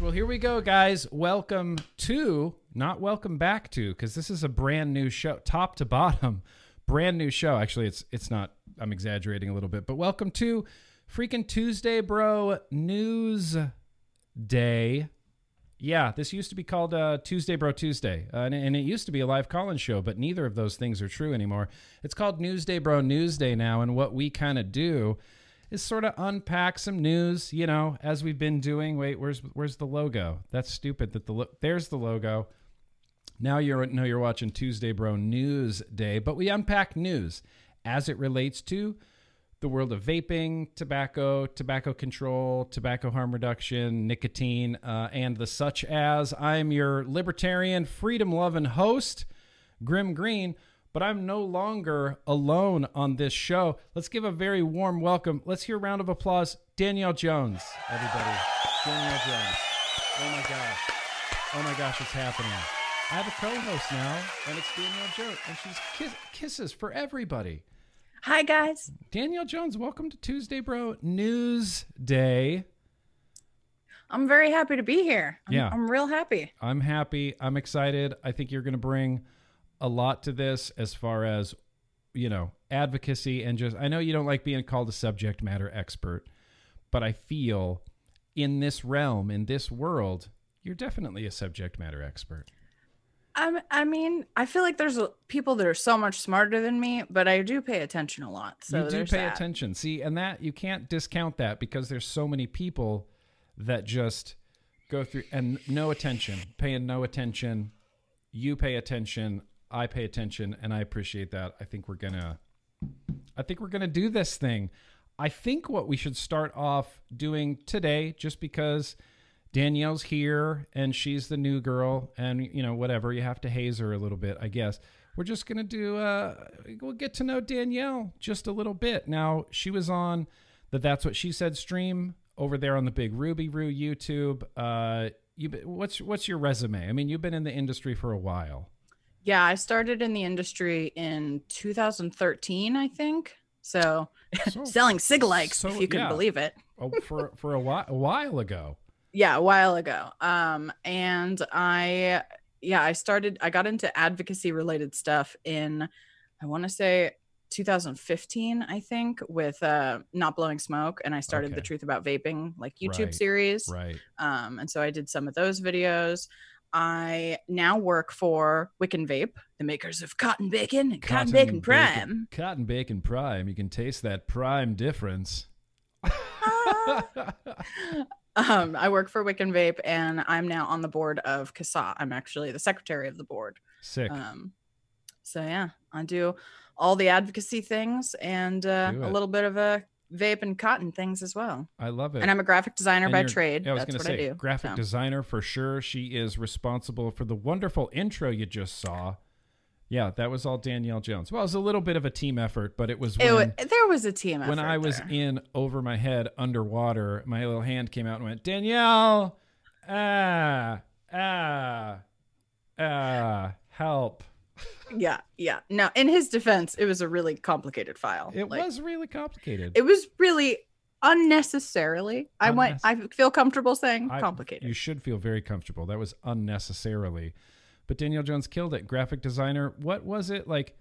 Well, here we go, guys. Welcome to, not welcome back to, because this is a brand new show, top to bottom, brand new show. Actually, it's it's not. I'm exaggerating a little bit, but welcome to freaking Tuesday, bro. News Day. Yeah, this used to be called uh, Tuesday Bro Tuesday, uh, and, and it used to be a live call-in show, but neither of those things are true anymore. It's called Newsday Bro Newsday now, and what we kind of do is sort of unpack some news, you know, as we've been doing. Wait, where's where's the logo? That's stupid. That the lo- there's the logo. Now you're know you're watching Tuesday Bro News Day, but we unpack news as it relates to the world of vaping, tobacco, tobacco control, tobacco harm reduction, nicotine, uh, and the such as. I'm your libertarian, freedom loving host, Grimm Green, but I'm no longer alone on this show. Let's give a very warm welcome. Let's hear a round of applause. Danielle Jones, everybody. Danielle Jones. Oh my gosh. Oh my gosh, it's happening. I have a co host now, and it's Danielle Jones, and she's kiss- kisses for everybody. Hi, guys. Danielle Jones, welcome to Tuesday Bro News Day. I'm very happy to be here. I'm, Yeah. I'm real happy. I'm happy. I'm excited. I think you're going to bring a lot to this as far as, you know, advocacy and just, I know you don't like being called a subject matter expert, but I feel in this realm, in this world, you're definitely a subject matter expert. I'm, I mean, I feel like there's people that are so much smarter than me, but I do pay attention a lot. So you do pay that. attention. See, and that you can't discount that because there's so many people that just go through and no attention, paying no attention. You pay attention, I pay attention, and I appreciate that. I think we're gonna I think we're gonna do this thing. I think what we should start off doing today, just because Danielle's here and she's the new girl, and you know, whatever, you have to haze her a little bit, I guess. We're just gonna do uh we'll get to know Danielle just a little bit. Now, she was on the That's What She Said stream over there on the Big Ruby Roo YouTube. Uh you what's what's your resume? I mean, you've been in the industry for a while. Yeah, I started in the industry in 2013, I think. So, So- selling cigalikes, so, if you can yeah. believe it. oh, for for a while, a while ago. Yeah, a while ago. Um, and I, yeah, I started, I got into advocacy related stuff in, I want to say 2015, I think, with uh, Not Blowing Smoke. And I started Okay. the Truth About Vaping, like YouTube Right, series. Right. Um, and so I did some of those videos. I now work for Wick N Vape, the makers of Cotton Bacon and Cotton, Bacon Prime. Cotton Bacon Prime. You can taste that prime difference. um, I work for Wick N Vape, and I'm now on the board of CASAA. I'm actually the secretary of the board. Sick. Um, so yeah, I do all the advocacy things and uh, a little bit of a vape and cotton things as well. I love it. And I'm a graphic designer And by trade. yeah, I was That's gonna what say, I do. graphic So. designer for sure. She is responsible for the wonderful intro you just saw. Yeah, that was all Danielle Jones. Well, it was a little bit of a team effort, but it was It when, there was a team when effort I was there. in over my head underwater. My little hand came out and went, Danielle, ah, ah, ah, help. Yeah, yeah. Now, in his defense, it was a really complicated file. It Like, was really complicated. It was really unnecessarily. I went. I feel comfortable saying I- complicated. You should feel very comfortable. That was unnecessarily. But Danielle Jones killed it. Graphic designer. What was it like?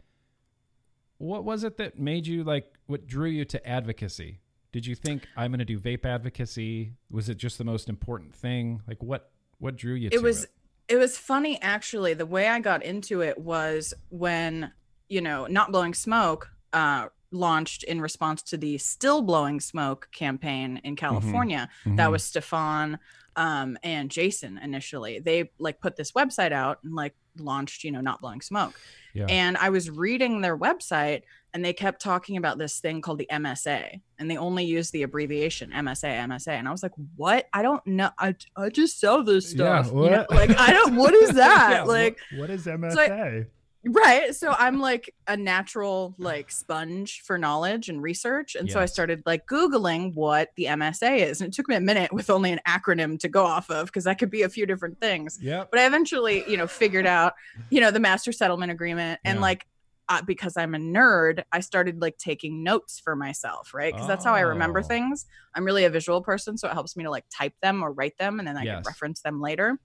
What was it that made you like? What drew you to advocacy? Did you think I'm going to do vape advocacy? Was it just the most important thing? Like what? What drew you? to it was It? It was funny actually the way i got into it was when you know not blowing smoke uh launched in response to the still blowing smoke campaign in california that Mhm. was stefan um and jason initially they like put this website out and like launched you know not blowing smoke Yeah. and i was reading their website and they kept talking about this thing called the msa and they only used the abbreviation msa msa and i was like what? I don't know. I, I just sell this Yeah, stuff. You know? like i don't what is that? Yeah, like what, is I- right so i'm like a natural like sponge for knowledge and research and so i started like googling what the msa is. And it took me a minute with only an acronym to go off of because that could be a few different things. Yeah but i eventually you know figured out you know the master settlement agreement and Yeah. like uh, because I'm a nerd, I started like taking notes for myself, right? Because that's how I remember Oh. things. I'm really a visual person, so it helps me to like type them or write them, and then I Yes. can reference them later.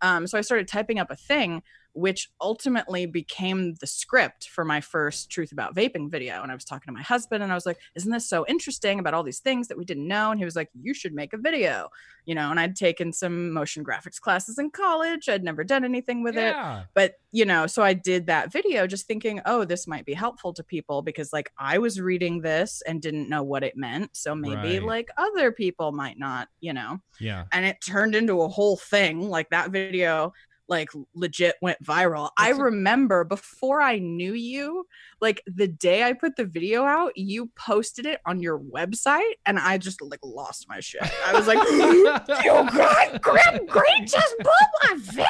Um, so I started typing up a thing, which ultimately became the script for my first Truth About Vaping video. And I was talking to my husband, and I was like, "Isn't this so interesting about all these things that we didn't know?" And he was like, "You should make a video." You know, and I'd taken some motion graphics classes in college. I'd never done anything with it but you know so i did that video just thinking oh this might be helpful to people because like i was reading this and didn't know what it meant so maybe Right. like other people might not you know Yeah. and it turned into a whole thing like that video like legit went viral i That's a- remember before i knew you like the day i put the video out you posted it on your website and i just like lost my shit i was like you got Graham Great just put my video.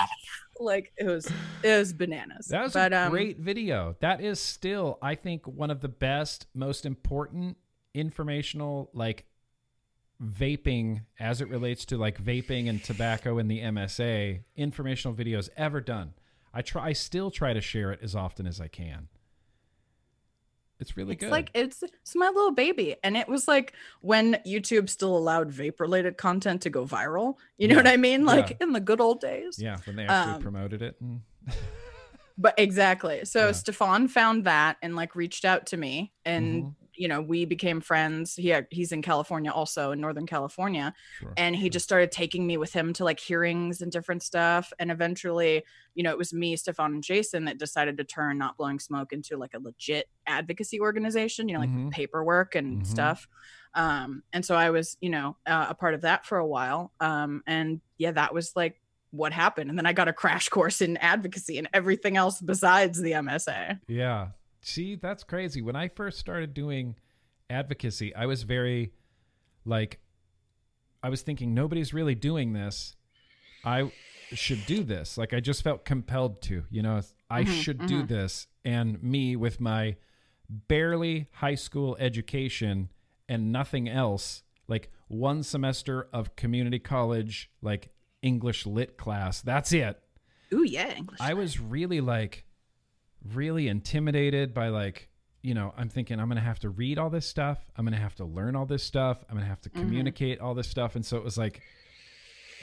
Like it was, it was bananas. That was but, a um, great video. That is still, I think, one of the best, most important informational, like vaping as it relates to like vaping and tobacco and the MSA informational videos ever done. I try, I still try to share it as often as I can. It's really good. It's good. like it's it's my little baby, and it was like when YouTube still allowed vape related content to go viral. You know Yeah, what I mean? Like yeah. in the good old days. yeah, when they actually um, promoted it. And, But exactly. So Yeah. Stefan found that and like reached out to me, and Mhm. You know we became friends. He he's in California, also in Northern California, Sure, and he sure. just started taking me with him to like hearings and different stuff and eventually you know it was me stefan and jason that decided to turn not blowing smoke into like a legit advocacy organization you know like Mhm. paperwork and Mhm. stuff um and so i was you know uh, a part of that for a while um and yeah that was like what happened and then i got a crash course in advocacy and everything else besides the msa Yeah. See, that's crazy. When I first started doing advocacy, I was very like I was thinking nobody's really doing this. I should do this. Like I just felt compelled to, you know, I Mhm, should do mhm. this. And me with my barely high school education and nothing else, like one semester of community college like English lit class. That's it. Ooh, yeah English. I was really like really intimidated by like you know I'm thinking I'm gonna have to read all this stuff I'm gonna have to learn all this stuff I'm gonna have to Mhm. communicate all this stuff and so it was like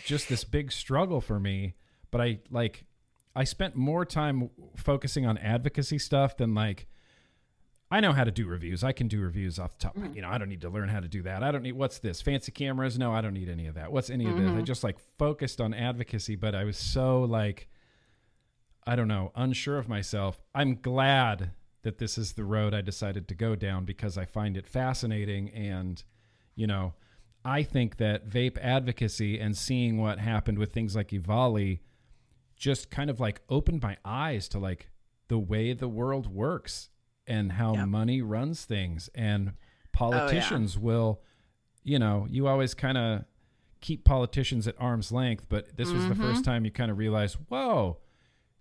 just this big struggle for me but I like I spent more time focusing on advocacy stuff than like I know how to do reviews. I can do reviews off the top. Mhm. You know, I don't need to learn how to do that. I don't need what's this fancy cameras. No, I don't need any of that. What's any of this? I Mhm. just like focused on advocacy, but I was so like I don't know, unsure of myself. I'm glad that this is the road I decided to go down because I find it fascinating and you know, I think that vape advocacy and seeing what happened with things like Evali just kind of like opened my eyes to like the way the world works and how Yep. money runs things and politicians will you know, you always kind of keep politicians at arm's length, but this was the Mhm. first time you kind of realized, whoa,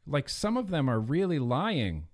like some of them are really lying.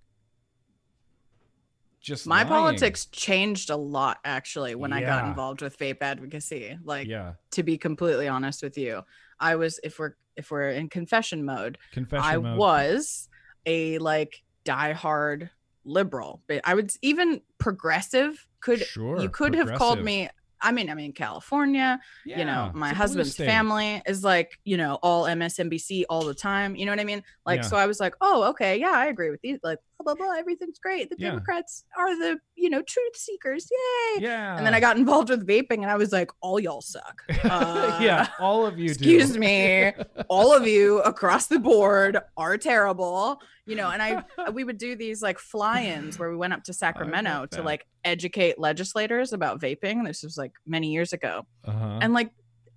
Just my lying. politics changed a lot actually when I got involved with vape advocacy. Like Yeah. to be completely honest with you, I was if we're if we're in confession mode, Confession I mode. was a like diehard liberal. But I would even progressive could sure. you could have called me I mean, I'm in California. you know, my it's a blue husband's family is like, you know, all MSNBC all the time. You know what I mean? Like, Yeah. so I was like, oh, okay, yeah, I agree with these. Like, blah, blah, blah, everything's great. The Yeah. Democrats are the, you know, truth seekers. Yay. Yeah. And then I got involved with vaping and I was like, all y'all suck. Uh, yeah, all of you excuse do. me. all of you across the board are terrible you know and i we would do these like fly-ins where we went up to sacramento to like educate legislators about vaping this was like many years ago uh-huh. and like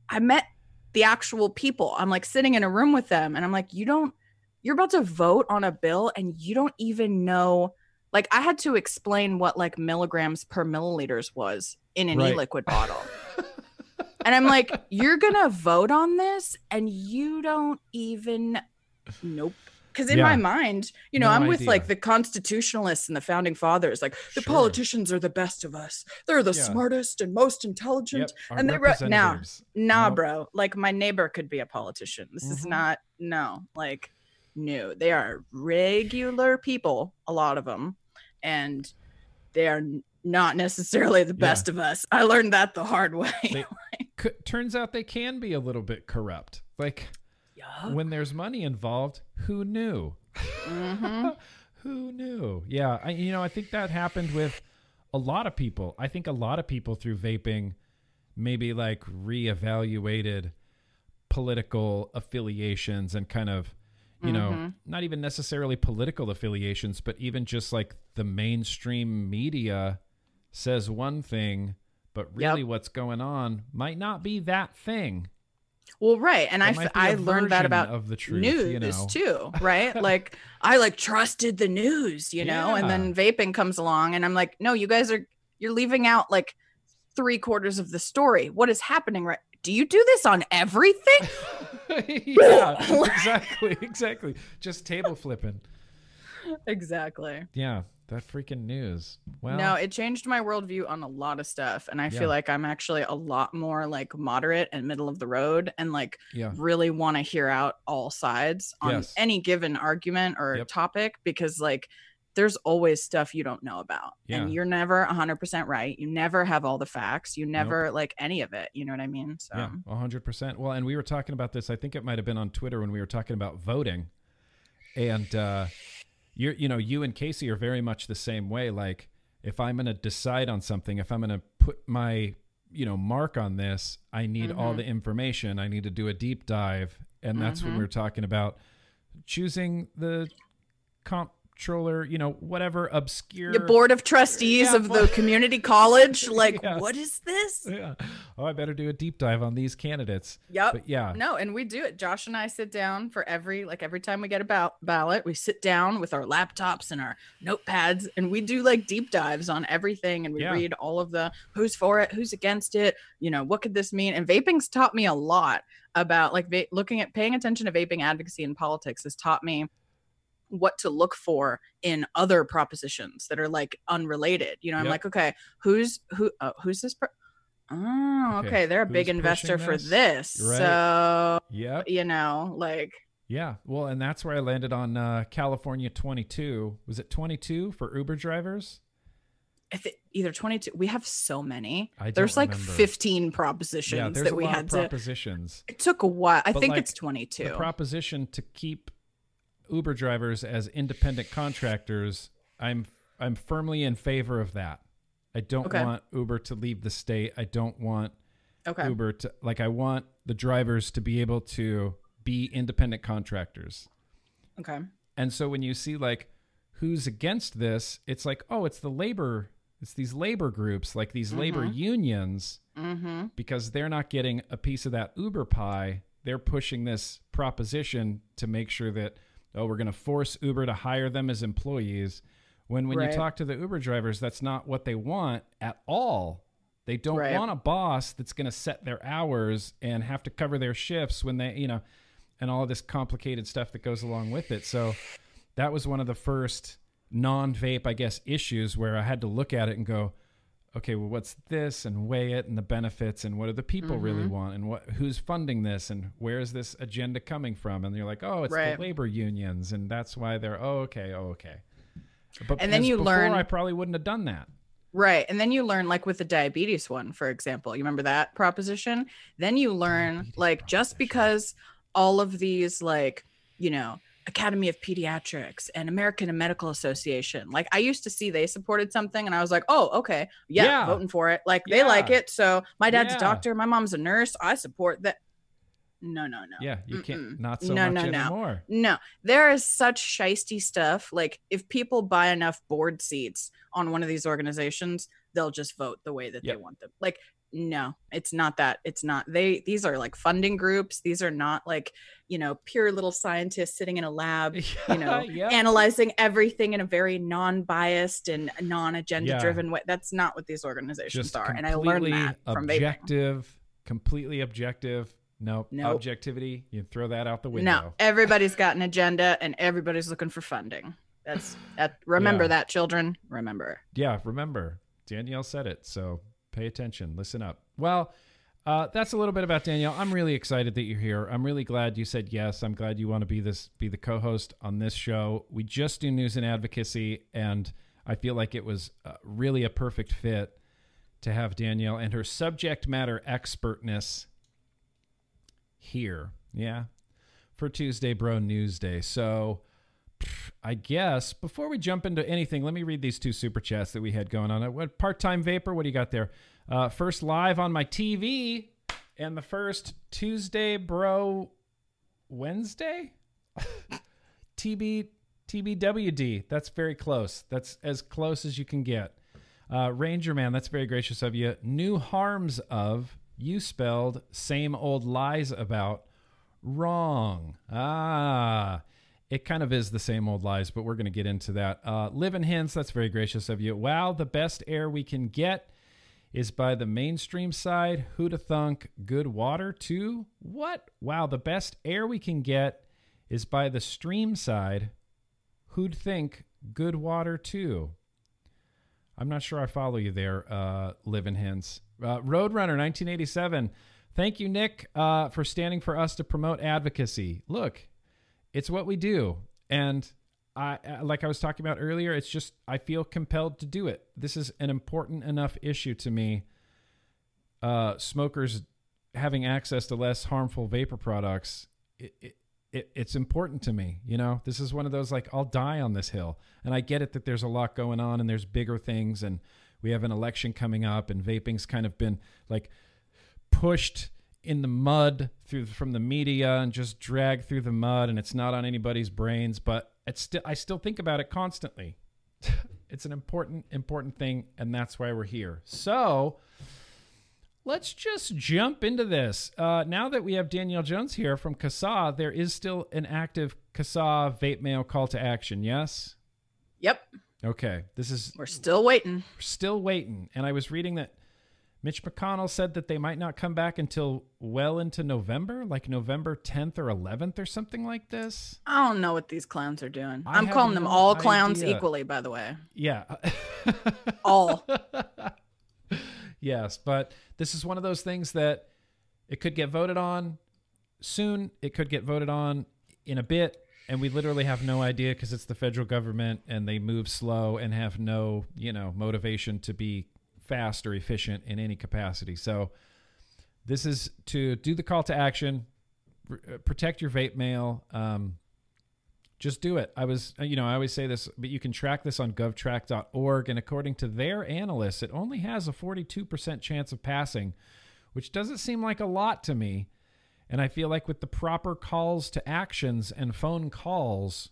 i met the actual people i'm like sitting in a room with them and i'm like you don't you're about to vote on a bill and you don't even know like i had to explain what like milligrams per milliliters was in an Right. e-liquid bottle and I'm like, you're gonna vote on this, and you don't even nope. Because in Yeah. my mind, you know, No I'm with idea. like the constitutionalists and the founding fathers. Like the Sure. politicians are the best of us. They're the Yeah. smartest and most intelligent. Yep, and they wrote- now, representatives. Nah, Nope. bro. Like my neighbor could be a politician. This is Mhm. not no. Like no, they are regular people. A lot of them. and they are not necessarily the Yeah. best of us. I learned that the hard way. They- C- turns out they can be a little bit corrupt. Like yeah. when there's money involved, who knew? Mhm. Who knew? Yeah, I, you know, I think that happened with a lot of people. I think a lot of people through vaping maybe like reevaluated political affiliations and kind of, you know, Mhm. not even necessarily political affiliations, but even just like the mainstream media says one thing, but really what's going on might not be that thing. Well, right, and I It might f- be a I learned that about of the truth, news you know. too, right? like I like trusted the news, you know, and then vaping comes along, and I'm like, no, you guys are you're leaving out like three quarters of the story. What is happening? Right? Do you do this on everything? yeah, exactly, exactly. Just table flipping. exactly. Yeah, that freaking news. Well, no, it changed my worldview on a lot of stuff, and I Yeah. feel like I'm actually a lot more like moderate and middle of the road, and like yeah, really want to hear out all sides on Yes. any given argument or Yep. topic because like there's always stuff you don't know about Yeah. and you're never 100% right you never have all the facts you never like any of it you know what i mean so yeah, hundred percent. Well, and we were talking about this. I think it might have been on Twitter when we were talking about voting, and uh, you're, you know, you and Casey are very much the same way. Like, if I'm going to decide on something, if I'm going to put my, you know, mark on this, I need all Mhm. the information. I need to do a deep dive, and that's when Mhm. we were talking about choosing the comptroller. You know, whatever obscure. your board of trustees Yeah, of the community college like Yeah. what is this Yeah. Oh, I better do a deep dive on these candidates. yep But yeah, no and we do it josh and i sit down for every like every time we get a ba- ballot we sit down with our laptops and our notepads and we do like deep dives on everything and we Yeah. read all of the who's for it who's against it you know what could this mean and vaping's taught me a lot about like va- looking at paying attention to vaping advocacy in politics has taught me what to look for in other propositions that are like unrelated you know i'm like okay who's who uh, who's this per- oh Okay, okay, they're a who's big investor pushing for this? this Right. so yeah, you know like Yeah. Well, and that's where I landed on uh, California 22. Was it 22 for Uber drivers? I thi- either 22 we have so many there's like remember. 15 propositions there's that a we lot had of to propositions. it took a while i But, think like, it's 22 The proposition to keep Uber drivers as independent contractors, I'm I'm firmly in favor of that. I don't Okay. want Uber to leave the state. I don't want okay Uber to like I want the drivers to be able to be independent contractors. okay And so when you see like who's against this, it's like, oh, it's the labor, it's these labor groups, like these labor Mhm. unions, mm-hmm because they're not getting a piece of that Uber pie. They're pushing this proposition to make sure that, oh, we're going to force Uber to hire them as employees. When when Right. you talk to the Uber drivers, that's not what they want at all. They don't Right. want a boss that's going to set their hours and have to cover their shifts when they, you know, and all of this complicated stuff that goes along with it. So that was one of the first non-vape, I guess, issues where I had to look at it and go, okay, well, what's this, and weigh it, and the benefits, and what do the people really Mhm. want, and what who's funding this, and where is this agenda coming from? And you're like, oh, it's Right. the labor unions, and that's why they're oh, okay, oh, okay. But And then you before, learn- I probably wouldn't have done that. Right. And then you learn, like with the diabetes one, for example, you remember that proposition? Then you learn, Diabetes like, just because all of these, like, you know, Academy of Pediatrics and American Medical Association, like, I used to see they supported something and I was like, oh, okay. Yeah, Yeah. voting for it. Like, they like it. So my dad's Yeah. a doctor, my mom's a nurse. I support that. No, no, no. Yeah, you can't Mm-mm. not so No, much no, no. anymore. No, there is such shisty stuff. Like if people buy enough board seats on one of these organizations, they'll just vote the way that Yep. they want them. Like no, it's not that. It's not. They these are like funding groups. These are not like, you know, pure little scientists sitting in a lab, you know, yeah. analyzing everything in a very non-biased and non-agenda driven way. That's not what these organizations just are. And I learned that from vaping. objective, completely objective. Nope. Nope. Objectivity, you throw that out the window. No, everybody's got an agenda and everybody's looking for funding. That's that remember Yeah. that children, remember. Yeah, remember, Danielle said it. So pay attention, listen up. Well, uh, that's a little bit about Danielle. I'm really excited that you're here. I'm really glad you said yes. I'm glad you want to be this be the co-host on this show. We just do news and advocacy, and I feel like it was uh, really a perfect fit to have Danielle and her subject matter expertness here. Yeah. For Tuesday Bro News Day. So I guess before we jump into anything, let me read these two super chats that we had going on. What part time vapor? What do you got there? Uh, first live on my TV, and the first Tuesday Bro Wednesday. TB TBWD. That's very close. That's as close as you can get. Uh, Ranger Man, that's very gracious of you. New harms of you spelled same old lies about wrong. Ah, it kind of is the same old lies, but we're going to get into that. Uh, Living hints, that's very gracious of you. Wow, the best air we can get is by the mainstream side. Who Who'da thunk? Good water too? What? Wow, the best air we can get is by the stream side. Who'd think? Good water too. I'm not sure I follow you there, uh, Living Hints. Uh, Roadrunner 1987. Thank you, Nick, uh, for standing for us to promote advocacy. Look, it's what we do. And I, like I was talking about earlier, it's just, I feel compelled to do it. This is an important enough issue to me. Uh, smokers having access to less harmful vapor products. It, it, it, it's important to me. You know, this is one of those like I'll die on this hill, and I get it that there's a lot going on and there's bigger things, and we have an election coming up, and vaping's kind of been like pushed in the mud through from the media and just dragged through the mud, and it's not on anybody's brains, but it's still I still think about it constantly. it's an important important thing, and that's why we're here. So let's just jump into this. Uh, now that we have Danielle Jones here from CASAA, there is still an active CASAA vape mail call to action, yes? Yep. Okay. This is. We're still waiting. Still waiting. And I was reading that Mitch McConnell said that they might not come back until well into November, like November 10th or 11th or something like this. I don't know what these clowns are doing. I I'm have calling them no all clowns equally, by the way. Yeah. All. yes, but this is one of those things that it could get voted on soon. It could get voted on in a bit, and we literally have no idea because it's the federal government and they move slow and have no, you know, motivation to be fast or efficient in any capacity. So this is to do the call to action, uh, protect your vape mail. Um, just do it. I was, uh, you know, I always say this, but you can track this on govtrack.org. And according to their analysts, it only has a 42% chance of passing, which doesn't seem like a lot to me. And I feel like with the proper calls to actions and phone calls,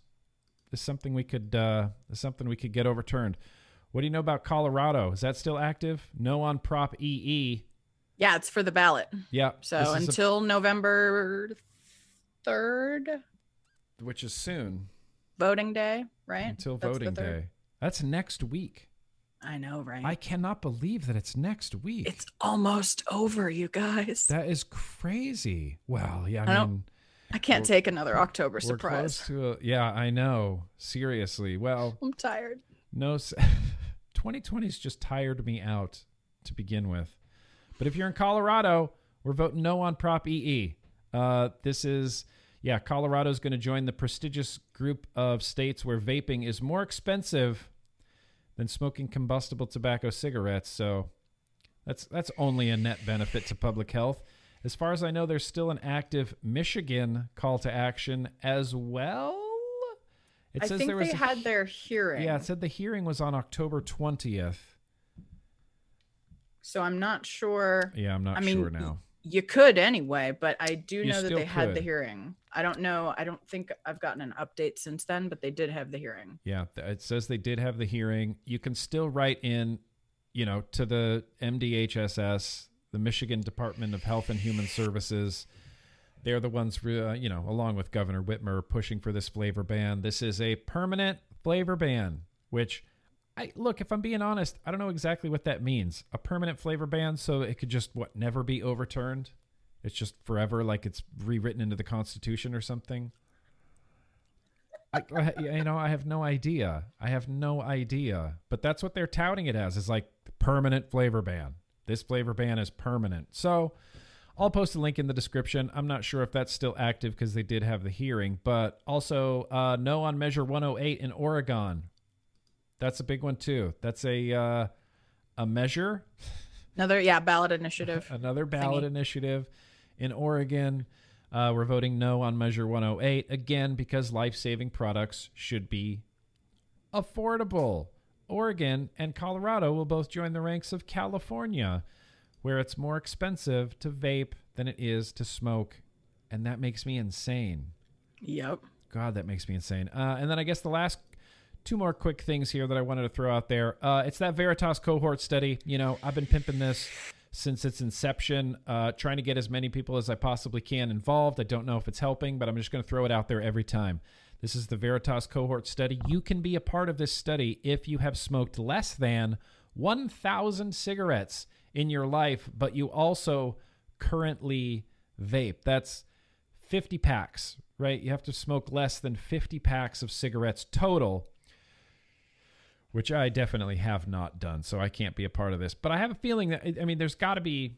is something we could, uh, is something we could get overturned. What do you know about Colorado? Is that still active? No on Prop EE. Yeah, it's for the ballot. Yeah. So is a- until November 3rd, which is soon voting day, right? until That's voting day. That's next week. I know, right? I cannot believe that it's next week. it's almost over, you guys. that is crazy. Well, yeah, I I mean, I can't take another October surprise. a. Yeah, I know. Seriously. Well, I'm tired. no. s- 2020's just tired me out to begin with. But if you're in Colorado, we're voting no on Prop EE. Uh, this is, yeah, Colorado's going to join the prestigious group of states where vaping is more expensive than smoking combustible tobacco cigarettes. So that's that's only a net benefit to public health. As far as I know, there's still an active Michigan call to action as well. It I says think there was they a had their hearing. yeah, it said the hearing was on October 20th. So I'm not sure. Yeah, I'm not I mean, sure now. You could anyway, but I do You know that they had the hearing. I don't know. I don't think I've gotten an update since then, but they did have the hearing. Yeah, it says they did have the hearing. You can still write in, you know, to the MDHSS, the Michigan Department of Health and Human Services. They're the ones, uh, you know, along with Governor Whitmer, pushing for this flavor ban. This is a permanent flavor ban, which I look, if I'm being honest, I don't know exactly what that means. A permanent flavor ban, so it could just what never be overturned. It's just forever, like it's rewritten into the Constitution or something. I, I, you know, I have no idea. I have no idea. But that's what they're touting it as. Is like permanent flavor ban. This flavor ban is permanent. So I'll post a link in the description. I'm not sure if that's still active because they did have the hearing, but also uh, no on Measure 108 in Oregon. That's a big one too. That's a uh, a measure, Another yeah ballot initiative. another ballot Thingy. initiative in Oregon. Uh, we're voting no on Measure 108 again because life saving products should be affordable. Oregon and Colorado will both join the ranks of California, where it's more expensive to vape than it is to smoke. And that makes me insane. Yep. God, that makes me insane. Uh, and then I guess the last two more quick things here that I wanted to throw out there. Uh, it's that Veritas cohort study. You know, I've been pimping this since its inception, uh, trying to get as many people as I possibly can involved. I don't know if it's helping, but I'm just going to throw it out there every time. This is the Veritas cohort study. You can be a part of this study if you have smoked less than 1,000 cigarettes in your life, but you also currently vape. That's 50 packs, right? You have to smoke less than 50 packs of cigarettes total, which I definitely have not done, so I can't be a part of this. But I have a feeling that I mean there's got to be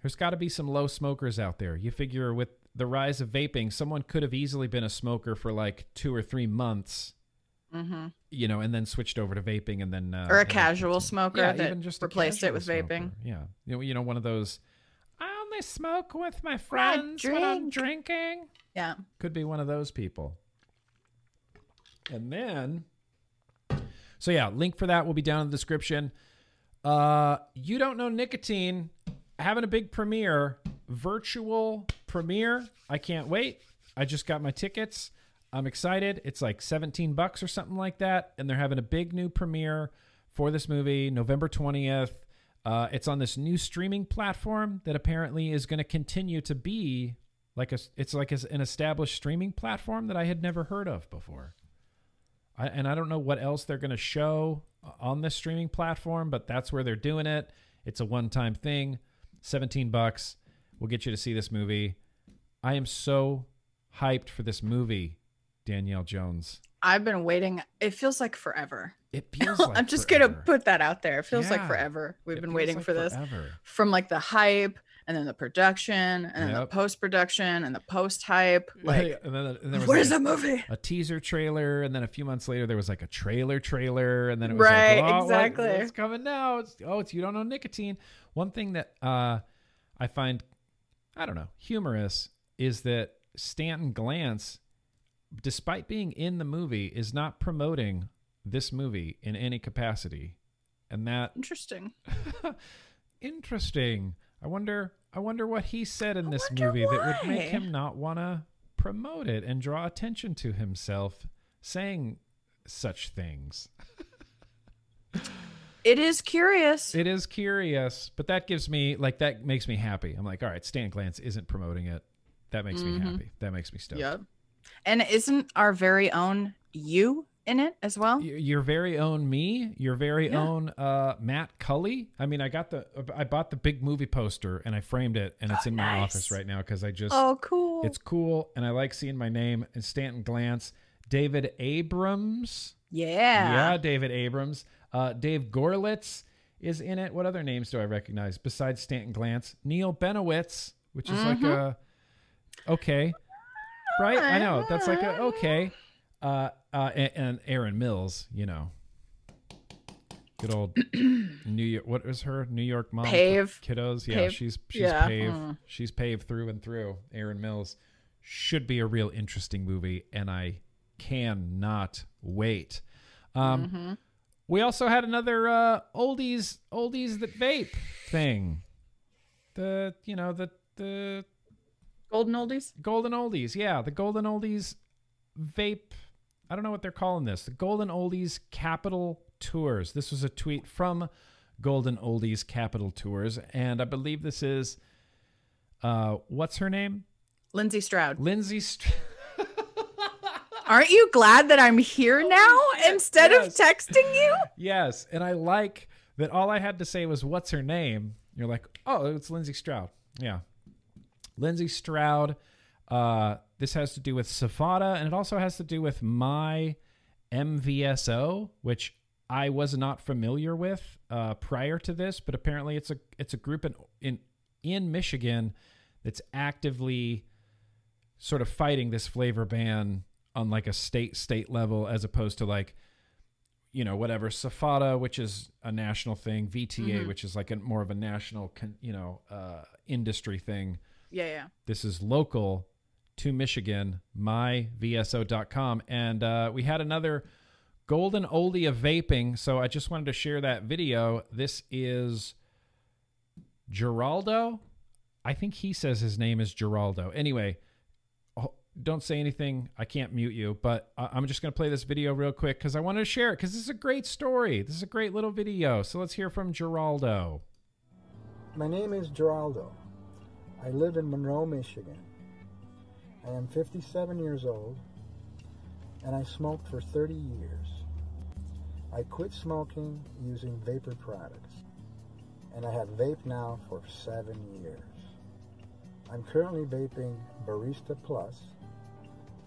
there's got to be some low smokers out there. You figure with the rise of vaping, someone could have easily been a smoker for like 2 or 3 months, hmm you know, and then switched over to vaping and then uh, Or a casual smoker yeah, that even just replaced it with vaping. smoker. Yeah. You know, you know one of those I only smoke with my friends when I'm drinking Yeah. could be one of those people. And then, so yeah, link for that will be down in the description. Uh, you don't know nicotine having a big premiere, virtual premiere. I can't wait. I just got my tickets. I'm excited. It's like 17 bucks or something like that, and they're having a big new premiere for this movie November 20th. Uh, it's on this new streaming platform that apparently is going to continue to be like a it's like an established streaming platform that I had never heard of before. I, and I don't know what else they're going to show on this streaming platform, but that's where they're doing it. It's a one-time thing. 17 bucks will get you to see this movie. I am so hyped for this movie, Danielle Jones. I've been waiting. It feels like forever. It feels like I'm just forever. gonna put that out there. It feels like forever. We've It been waiting like for this forever. from like the hype and then the production and then the post production and the post hype. Like, and then, and there where's like the movie? a teaser trailer, and then a few months later there was like a trailer trailer, and then it was Right, like, oh, what- exactly. what's coming now? It's, oh, it's you don't know nicotine. One thing that uh, I find, I don't know, humorous is that Stanton Glantz, despite being in the movie, is not promoting this movie in any capacity, and that Interesting. interesting. I wonder. I wonder what he said in I this wonder movie that would make him not want to promote it and draw attention to himself saying such things. It is curious. It is curious, but that gives me like that makes me happy. I'm like, all right, Stan Glantz isn't promoting it. That makes me Mhm. happy. That makes me stoked. Yep. And isn't our very own you in it as well? Your very own me, your very Yeah. own uh, Matt Culley. I mean, I got the, I bought the big movie poster and I framed it, and it's Oh, in my nice. office right now because I just Oh, cool. It's cool, and I like seeing my name and Stanton Glantz. David Abrams. yeah. Yeah, David Abrams. Uh, Dave Gorlitz is in it. What other names do I recognize besides Stanton Glantz? Neil Benowitz, which is like a okay, right? I know that's like a okay. Uh, uh, and, and Aaron Mills, you know, good old New York. What was her New York mom? Pave. kiddos. Yeah, Pave. she's she's Yeah. paved. Mm. She's paved through and through. Aaron Mills should be a real interesting movie, and I cannot wait. Um, Mhm. we also had another uh, oldies oldies that vape thing. The you know the the Golden oldies. golden oldies, yeah, the golden oldies vape. I don't know what they're calling this. The golden oldies capital tours. This was a tweet from Golden Oldies Capital Tours, and I believe this is uh, what's her name? Lindsay Stroud. Lindsay. St- Aren't you glad that I'm here now shit, instead yes. of texting you? Yes, and I like that all I had to say was what's her name. You're like, "Oh, it's Lindsay Stroud." Yeah. Lindsay Stroud. Uh this has to do with SFATA and it also has to do with my MVSO, which I was not familiar with uh prior to this, but apparently it's a it's a group in in in Michigan that's actively sort of fighting this flavor ban on like a state state level as opposed to like you know, whatever SFATA, which is a national thing, VTA, Mhm. which is like a more of a national, con, you know, uh, industry thing. Yeah, yeah. This is local to Michigan, myvso.com. And uh, we had another golden oldie of vaping. So I just wanted to share that video. This is Geraldo. I think he says his name is Geraldo. Anyway, don't say anything. I can't mute you, but I- I'm just going to play this video real quick because I wanted to share it because this is a great story. This is a great little video. So let's hear from Geraldo. My name is Geraldo. I live in Monroe, Michigan. I am 57 years old and I smoked for 30 years. I quit smoking using vapor products and I have vaped now for seven years. I'm currently vaping Barista Plus.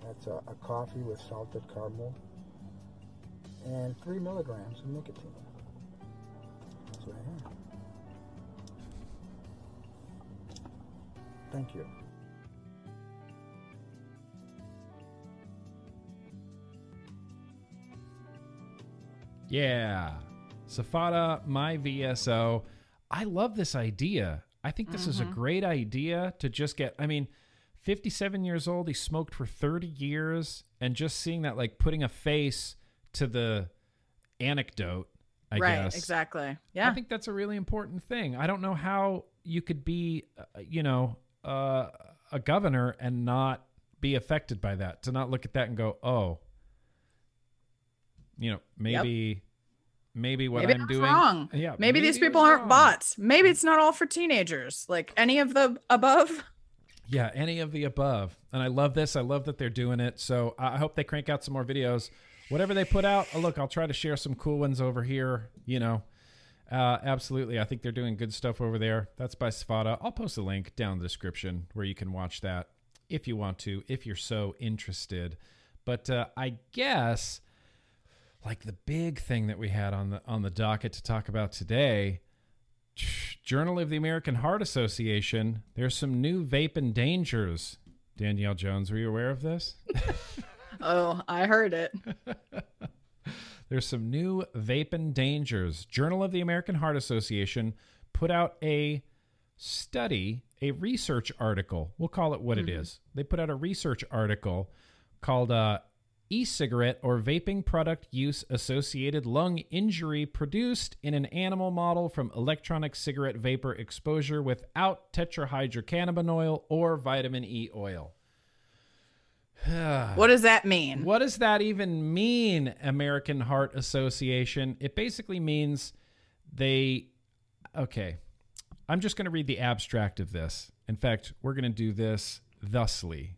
That's a, a coffee with salted caramel and three milligrams of nicotine. That's what I have. Thank you. Yeah. SFATA, my VSO. I love this idea. I think this is a great idea to just get, I mean, 57 years old, he smoked for 30 years, and just seeing that, like putting a face to the anecdote, I right, guess. exactly. Yeah. I think that's a really important thing. I don't know how you could be, uh, you know, uh, a governor and not be affected by that. To not look at that and go, oh, you know, maybe, maybe what Maybe I'm doing, wrong. yeah, maybe, these people aren't wrong. bots. Maybe it's not all for teenagers. Like any of the above. Yeah, any of the above. And I love this. I love that they're doing it. So I I hope they crank out some more videos. Whatever they put out, oh, look, I'll try to share some cool ones over here. You know, uh, absolutely. I think they're doing good stuff over there. That's by SFATA. I'll post a link down in the description where you can watch that if you want to, if you're so interested. But uh, I guess like the big thing that we had on the on the docket to talk about today Journal of the American Heart Association, there's some new vaping dangers. Danielle Jones, were you aware of this? Oh, I heard it. There's some new vaping dangers. Journal of the American Heart Association put out a study, a research article. We'll call it what it is. They put out a research article called uh, E cigarette or vaping product use associated lung injury produced in an animal model from electronic cigarette vapor exposure without tetrahydrocannabinol or vitamin E oil. What does that mean? What does that even mean, American Heart Association? It basically means they. Okay. I'm just going to read the abstract of this. In fact, we're going to do this thusly.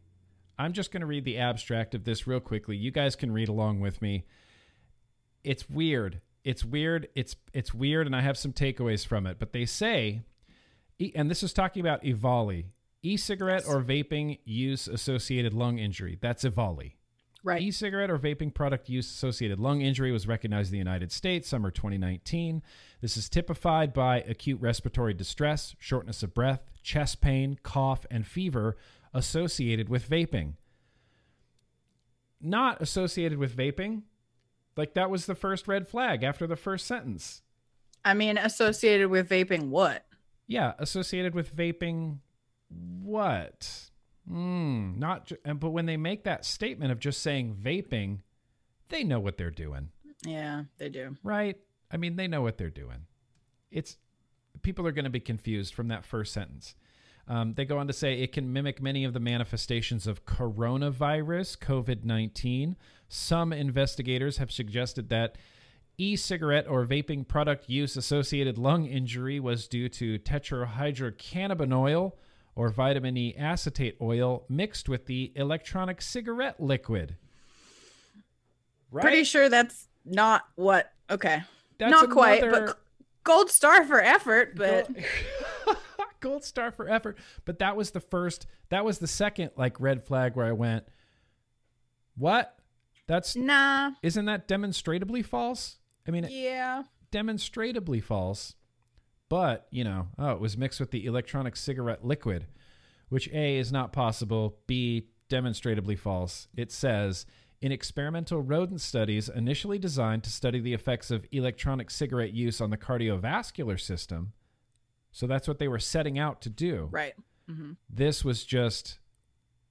I'm just going to read the abstract of this real quickly. You guys can read along with me. It's weird. It's weird. It's it's weird and I have some takeaways from it. But they say and this is talking about Evali. E-cigarette or vaping use associated lung injury. That's Evali. Right. E-cigarette or vaping product use associated lung injury was recognized in the United States summer 2019. This is typified by acute respiratory distress, shortness of breath, chest pain, cough, and fever associated with vaping. Not associated with vaping. Like that was the first red flag after the first sentence. I mean, associated with vaping what? Yeah, associated with vaping what? Hmm, not ju- and but when they make that statement of just saying vaping, they know what they're doing, Yeah, they do. right? I mean, they know what they're doing. It's people are going to be confused from that first sentence. Um, they go on to say it can mimic many of the manifestations of coronavirus, COVID 19. Some investigators have suggested that e cigarette or vaping product use associated lung injury was due to tetrahydrocannabinol or vitamin E acetate oil mixed with the electronic cigarette liquid. Right? Pretty sure that's not what. Okay. That's not quite, another- but gold star for effort. But Gold, gold star for effort. But that was the first. That was the second like red flag where I went, "What? That's nah. isn't that demonstrably false? I mean, Yeah. demonstrably false. But you know, oh, it was mixed with the electronic cigarette liquid, which a is not possible. B demonstrably false. It says in experimental rodent studies initially designed to study the effects of electronic cigarette use on the cardiovascular system. So that's what they were setting out to do. Right. hmm This was just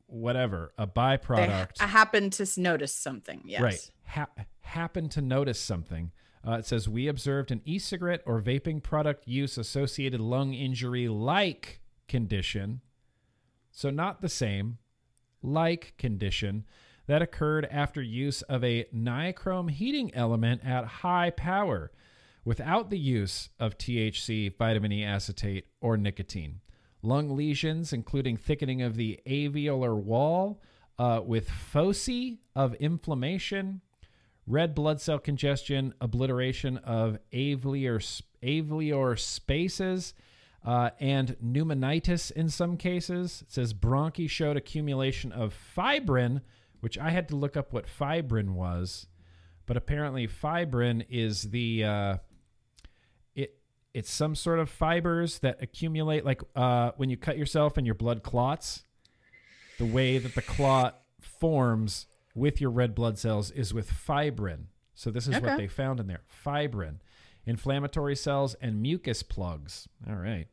whatever, a They byproduct. I happened to notice something. Yes. Right. Ha- happened to notice something. Uh, it says we observed an e-cigarette or vaping product use associated lung injury like condition. So not the same, like condition that occurred after use of a nichrome heating element at high power without the use of THC, vitamin E acetate, or nicotine. Lung lesions, including thickening of the alveolar wall uh, with foci of inflammation, red blood cell congestion, obliteration of alveolar, spaces, uh, and pneumonitis in some cases. It says bronchi showed accumulation of fibrin, which I had to look up what fibrin was, but apparently fibrin is the uh, it it's some sort of fibers that accumulate like uh, when you cut yourself and your blood clots. The way that the clot forms with your red blood cells is with fibrin. So this is what they found in there: fibrin, inflammatory cells, and mucus plugs. All right.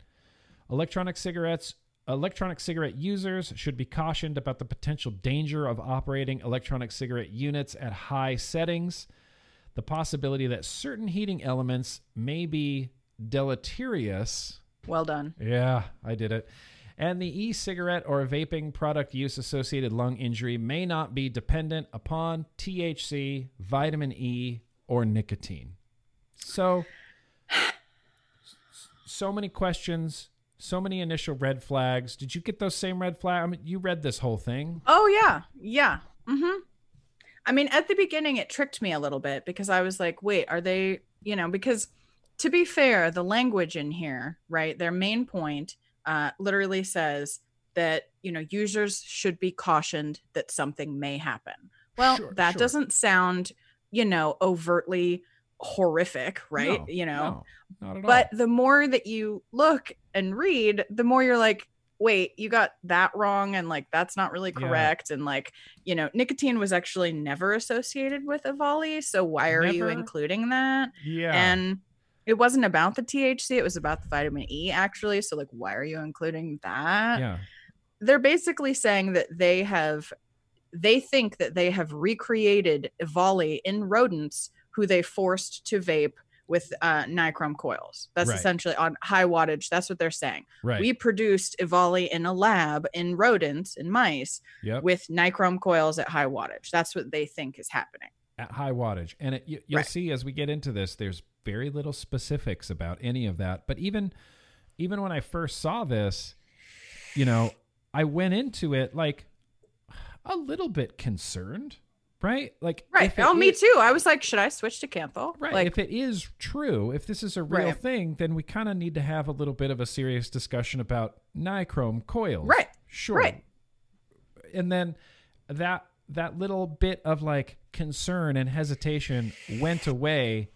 Electronic cigarettes. Electronic cigarette users should be cautioned about the potential danger of operating electronic cigarette units at high settings. The possibility that certain heating elements may be deleterious. Well done. Yeah, I did it. And the e cigarette or vaping product use associated lung injury may not be dependent upon THC, vitamin E, or nicotine. So, so many questions, so many initial red flags. Did you get those same red flags? I mean, you read this whole thing. Oh yeah, yeah. Mm-hmm. I mean, at the beginning, it tricked me a little bit because I was like, "Wait, are they?" You know, because to be fair, the language in here, right? Their main point, uh, literally says that you know users should be cautioned that something may happen. Well, Sure, that sure. doesn't sound, you know, overtly horrific, right? No, you know, no, but all. the more that you look and read the more you're like wait you got that wrong and like that's not really Yeah. correct and like you know nicotine was actually never associated with Evali so why are you including that Yeah. and it wasn't about the THC it was about the vitamin E actually so like why are you including that yeah. they're basically saying that they have they think that they have recreated Evali in rodents who they forced to vape with uh, nichrome coils. That's Right. essentially on high wattage. That's what they're saying. Right. We produced Evali in a lab in rodents in mice yep. with nichrome coils at high wattage. That's what they think is happening. At high wattage. And it, you, you'll Right. see as we get into this, there's very little specifics about any of that. But even even when I first saw this, you know, I went into it like a little bit concerned, right? Like, Right. Oh, me is- too. I was like, should I switch to Kanthal? Right. Like, if it is true, if this is a real Right. thing, then we kind of need to have a little bit of a serious discussion about nichrome coils. Right. Sure. Right. And then that that little bit of like concern and hesitation went away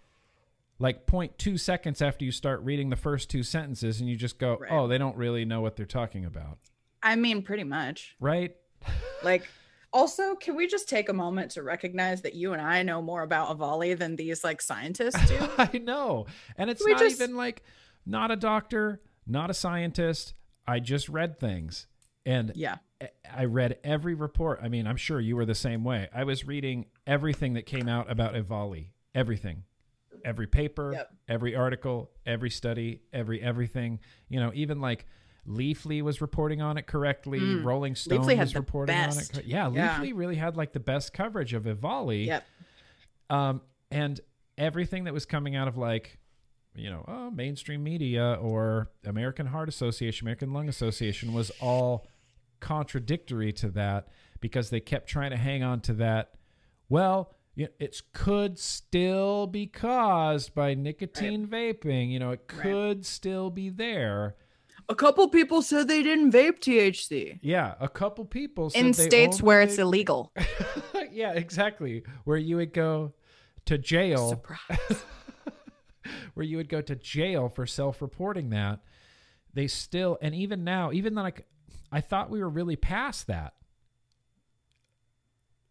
like 0.2 seconds after you start reading the first two sentences and you just go, Right. "Oh, they don't really know what they're talking about." I mean, pretty much. Right? Like, also, can we just take a moment to recognize that you and I know more about Evali than these like scientists do? I know. And it's not just- even like not a doctor, not a scientist. I just read things. And yeah. I read every report. I mean, I'm sure you were the same way. I was reading everything that came out about Evali, everything, every paper, Yep. every article, every study, every everything. You know, even like Leafly was reporting on it correctly. Mm. Rolling Stone Leafly was reporting on it. co- Yeah, Yeah. Leafly really had like the best coverage of Evali. Yep. Um, and everything that was coming out of like, you know, oh, mainstream media or American Heart Association, American Lung Association was all contradictory to that because they kept trying to hang on to that. Well, it could still be caused by nicotine vaping. You know, it Right. could still be there. A couple people said they didn't vape THC Yeah, a couple people said in they states only where it's vape- illegal. yeah, exactly. Where you would go to jail. Surprise. where you would go to jail for self-reporting that they still and even now even though like i thought we were really past that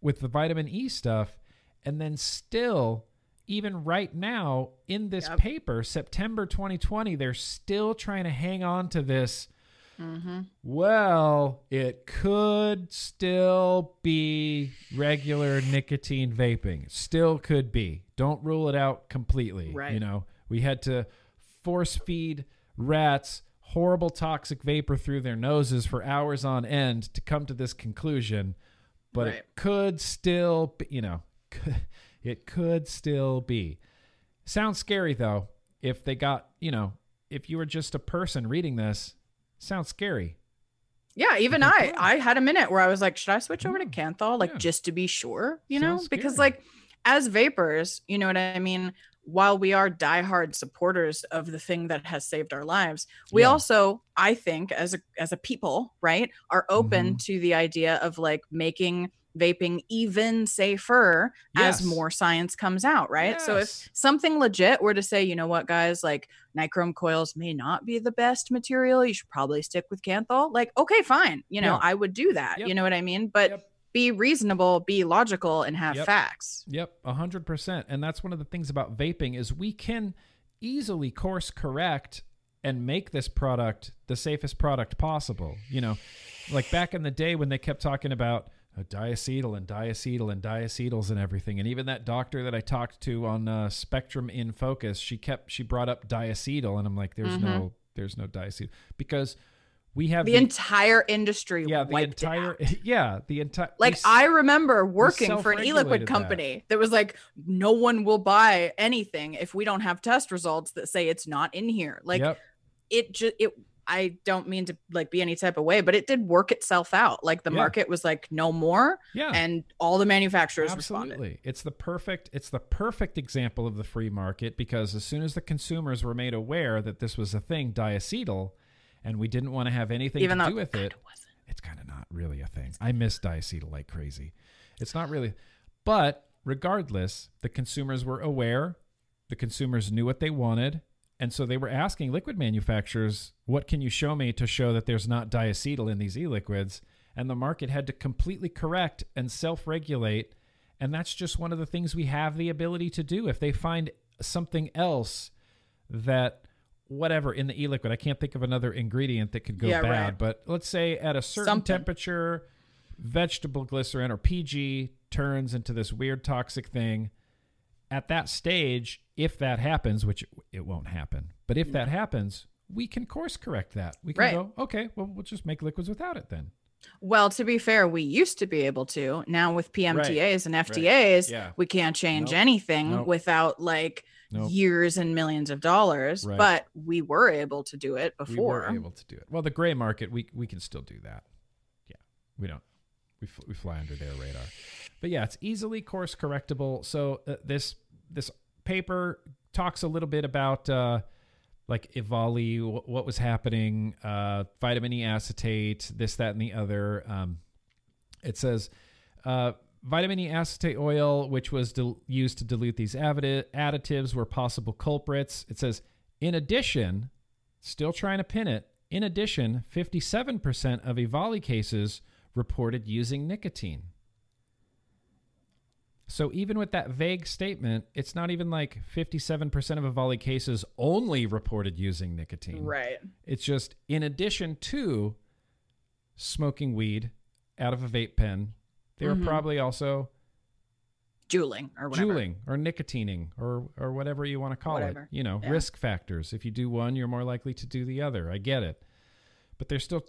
with the vitamin E stuff, and then still, even right now in this Yep. paper, September 2020, they're still trying to hang on to this. Mm-hmm. Well, it could still be regular nicotine vaping. Still could be. Don't rule it out completely. Right. You know, we had to force feed rats horrible toxic vapor through their noses for hours on end to come to this conclusion, but Right. it could still be, you know, it could still be. Sounds scary though. If they got, you know, if you were just a person reading this, sounds scary. Yeah, even I. I had a minute where I was like, should I switch over to. Kanthal, like Yeah. just to be sure, you know? Sounds Because like as vapors, you know what I mean. While we are diehard supporters of the thing that has saved our lives, we Yeah. also, I think, as a as a people, right, are open Mm-hmm. to the idea of like making vaping even safer as more science comes out, right? So if something legit were to say, you know what, guys, like nichrome coils may not be the best material. You should probably stick with Kanthal. Like, okay, fine. You know, Yeah. I would do that. Yep. You know what I mean? But Yep. Be reasonable, be logical, and have Yep. facts. Yep, a hundred percent. And that's one of the things about vaping is we can easily course correct and make this product the safest product possible. You know, like back in the day when they kept talking about uh, diacetyl and diacetyl and diacetyls and everything, and even that doctor that I talked to on uh, Spectrum in Focus, she kept she brought up diacetyl, and I'm like, there's no there's no diacetyl because we have The entire industry yeah the entire out. yeah the entire Like I remember working for an e-liquid company that. was like, no one will buy anything if we don't have test results that say it's not in here. Like yep. it just it I don't mean to like be any type of way, but it did work itself out. Like the Yeah. market was like no more, yeah and all the manufacturers responded. Absolutely. It's the perfect it's the perfect example of the free market because as soon as the consumers were made aware that this was a thing, diacetyl, and we didn't want to have anything Even to do with it, wasn't. it's kind of not really a thing. I miss diacetyl like crazy. It's not really but regardless, the consumers were aware, the consumers knew what they wanted, and so they were asking liquid manufacturers, "What can you show me to show that there's not diacetyl in these e-liquids?" And the market had to completely correct and self-regulate, and that's just one of the things we have the ability to do. If they find something else that whatever in the e-liquid, I can't think of another ingredient that could go Yeah, bad, right. but let's say at a certain Something. temperature, vegetable glycerin or PG turns into this weird toxic thing. At that stage, if that happens, which it won't happen, but if that happens, we can course correct that. We can Right. go, okay, well, we'll just make liquids without it then. Well, to be fair, we used to be able to. Now with PMTAs and FTAs, Yeah. we can't change Nope. anything Nope. without like Nope. years and millions of dollars. Right. But we were able to do it before. We were able to do it. Well, the gray market, we we can still do that. Yeah, we don't. We fl- we fly under their radar. But yeah, it's easily course correctable. So uh, this this paper talks a little bit about uh, like Evali, wh- what was happening, uh, vitamin E acetate, this, that, and the other. Um, it says uh, vitamin E acetate oil, which was dil- used to dilute these additi- additives, were possible culprits. It says, in addition, still trying to pin it. In addition, 57% of Evali cases reported using nicotine. So even with that vague statement, it's not even like 57% of Evali cases only reported using nicotine. Right. It's just in addition to smoking weed out of a vape pen, they were Mhm. probably also Juuling or whatever. juuling or nicotining or or whatever you want to call Whatever. it. You know, Yeah. risk factors. If you do one, you're more likely to do the other. I get it. But there's still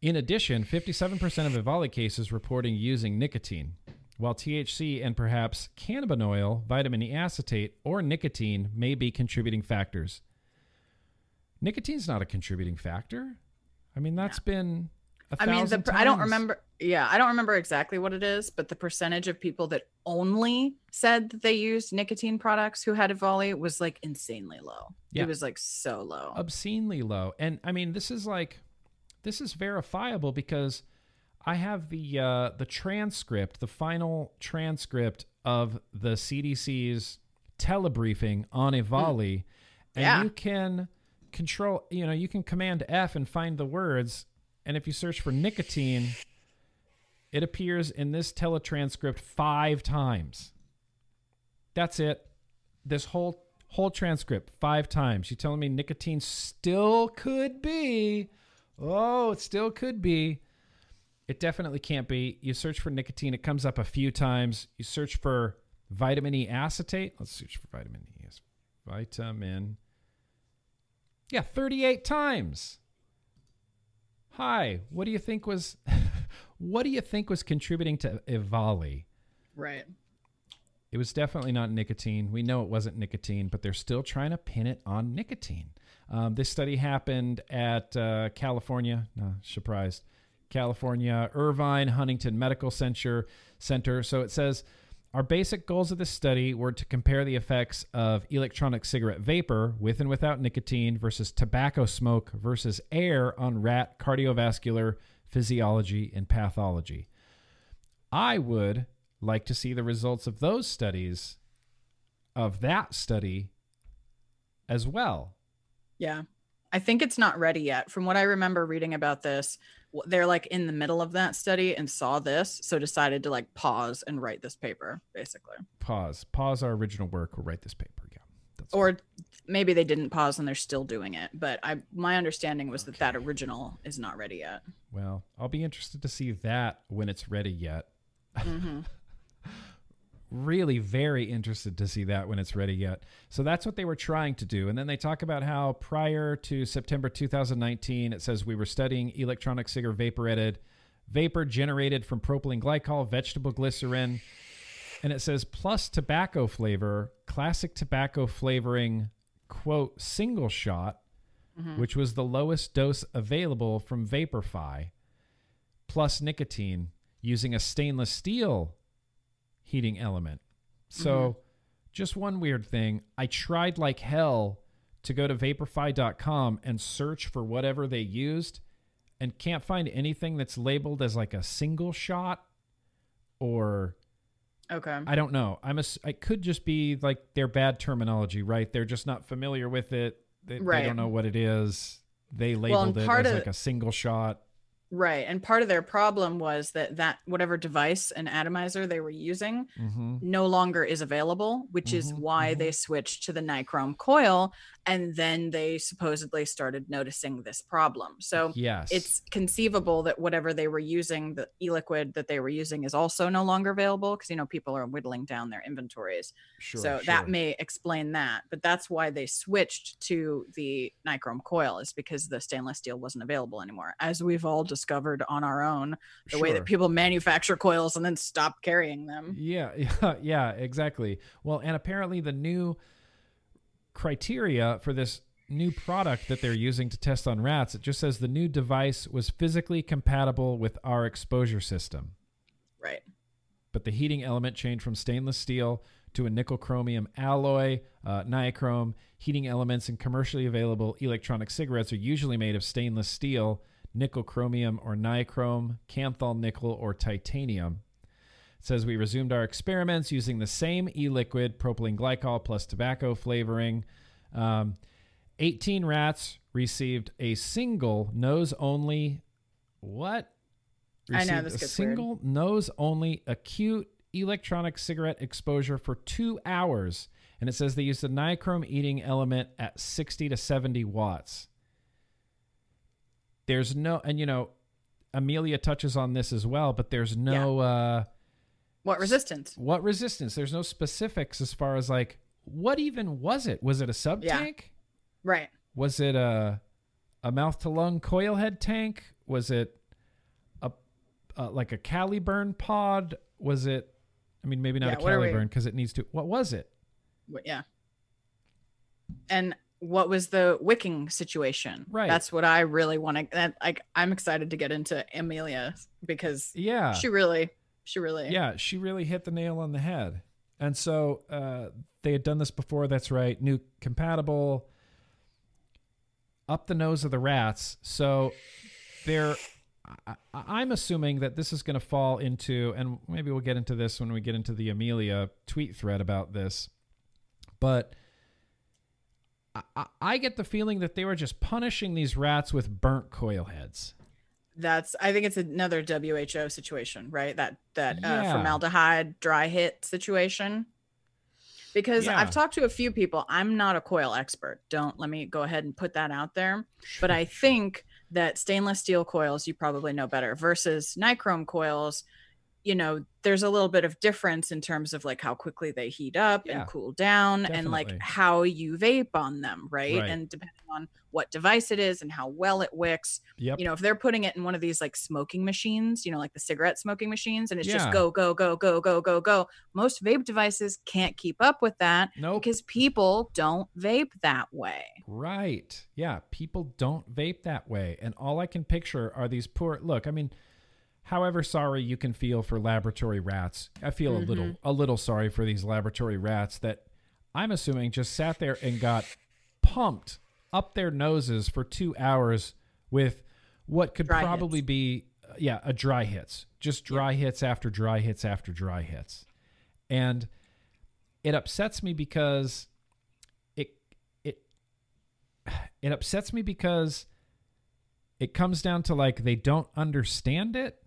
in addition, 57% of Evali cases reporting using nicotine, while THC and perhaps cannabinoid, vitamin E acetate, or nicotine may be contributing factors. Nicotine's not a contributing factor. I mean, that's been a I mean, the I don't remember. Yeah, I don't remember exactly what it is, but the percentage of people that only said that they used nicotine products who had Evali was like insanely low. Yeah. It was like so low. obscenely low. And I mean, this is like this is verifiable because I have the uh, the transcript, the final transcript of the CDC's telebriefing on Evali, and Yeah. you can control. You know, you can command F and find the words, and if you search for nicotine. It appears in this teletranscript five times. That's it. This whole whole transcript five times. You telling me nicotine still could be? Oh, it still could be. It definitely can't be. You search for nicotine, it comes up a few times. You search for vitamin E acetate. Let's search for vitamin E. Vitamin. Yeah, 38 times. Hi, what do you think was what do you think was contributing to EVALI? Right. It was definitely not nicotine. We know it wasn't nicotine, but they're still trying to pin it on nicotine. Um, this study happened at uh, California. No, surprised. California Irvine Huntington Medical Center. Center. So it says our basic goals of this study were to compare the effects of electronic cigarette vapor with and without nicotine versus tobacco smoke versus air on rat cardiovascular physiology and pathology. I would like to see the results of those studies, of that study as well. Yeah. I think it's not ready yet. From what I remember reading about this, they're like in the middle of that study and saw this, so decided to like pause and write this paper, basically. Pause. Pause our original work. We'll write this paper. Yeah. That's or maybe they didn't pause and they're still doing it. But I, my understanding was that that original is not ready yet. Well, I'll be interested to see that when it's ready yet. Mm-hmm. really very interested to see that when it's ready yet. So that's what they were trying to do. And then they talk about how prior to September 2019, it says we were studying electronic cigarette vaporated vapor generated from propylene glycol, vegetable glycerin, and it says plus tobacco flavor, classic tobacco flavoring, quote, single shot, mm-hmm. which was the lowest dose available from VaporFi, plus nicotine using a stainless steel heating element. So, mm-hmm. just one weird thing. I tried like hell to go to vaporfi.com and search for whatever they used and can't find anything that's labeled as like a single shot or okay i don't know i'm a it could just be like their bad terminology right they're just not familiar with it they, right. they don't know what it is they labeled well, it as of, like a single shot Right. And part of their problem was that that whatever device and atomizer they were using mm-hmm. no longer is available, which mm-hmm, is why mm-hmm. they switched to the nichrome coil and then they supposedly started noticing this problem. So yes. it's conceivable that whatever they were using, the e-liquid that they were using is also no longer available because you know people are whittling down their inventories. Sure, so sure. that may explain that. But that's why they switched to the nichrome coil is because the stainless steel wasn't available anymore. As we've all discovered on our own, the sure. way that people manufacture coils and then stop carrying them. Yeah, yeah, yeah, exactly. Well, and apparently the new criteria for this new product that they're using to test on rats, it just says the new device was physically compatible with our exposure system. Right. But the heating element changed from stainless steel to a nickel chromium alloy, uh, nichrome. Heating elements in commercially available electronic cigarettes are usually made of stainless steel, nickel chromium or nichrome, kanthal nickel, or titanium. Says we resumed our experiments using the same e-liquid, propylene glycol plus tobacco flavoring. Um, 18 rats received a single nose only. What? Received I know this a single weird. nose only acute electronic cigarette exposure for two hours, and it says they used a nichrome eating element at 60 to 70 watts. There's no, and you know, Amelia touches on this as well, but there's no. Yeah. Uh, what resistance? What resistance? There's no specifics as far as like what even was it? Was it a sub tank? Yeah. Right. Was it a a mouth to lung coil head tank? Was it a, a like a Caliburn pod? Was it? I mean, maybe not yeah, a Caliburn because it needs to. What was it? What, Yeah. And what was the wicking situation? Right. That's what I really want to. Like I'm excited to get into Amelia because yeah, she really she really yeah she really hit the nail on the head. And so uh, they had done this before that's right new compatible up the nose of the rats. So they're I, am assuming that this is going to fall into and maybe we'll get into this when we get into the amelia tweet thread about this but I, I get the feeling that they were just punishing these rats with burnt coil heads That's I think it's another WHO situation, right? That that Yeah. uh, formaldehyde dry hit situation. Because Yeah. I've talked to a few people. I'm not a coil expert. Don't let me go ahead and put that out there. But I think that stainless steel coils you probably know better versus nichrome coils. You know, there's a little bit of difference in terms of like how quickly they heat up Yeah, and cool down and like how you vape on them, right? Right. And depending on what device it is and how well it wicks, Yep. you know, if they're putting it in one of these like smoking machines, you know, like the cigarette smoking machines, and it's Yeah. just go, go, go, go, go, go, go. Most vape devices can't keep up with that nope. because people don't vape that way. Right. Yeah. People don't vape that way. And all I can picture are these poor look, I mean, however sorry you can feel for laboratory rats, I feel a little a little sorry for these laboratory rats that I'm assuming just sat there and got pumped up their noses for two hours with what could Dry probably hits. be uh, yeah, a dry hits. Just dry hits after dry hits after dry hits. And it upsets me because it it it upsets me because it comes down to like they don't understand it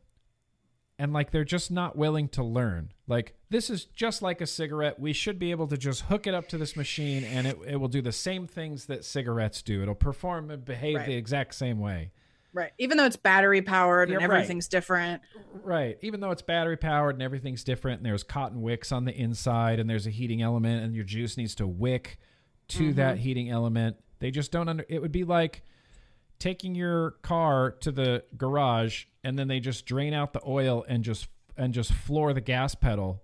and like they're just not willing to learn. Like this is just like a cigarette. We should be able to just hook it up to this machine and it, it will do the same things that cigarettes do. It'll perform and behave Right. the exact same way. Right. Even though it's battery powered and Yeah, right. everything's different. Right. Even though it's battery powered and everything's different, and there's cotton wicks on the inside, and there's a heating element, and your juice needs to wick to mm-hmm. that heating element. They just don't under. It would be like taking your car to the garage, and then they just drain out the oil and just and just floor the gas pedal,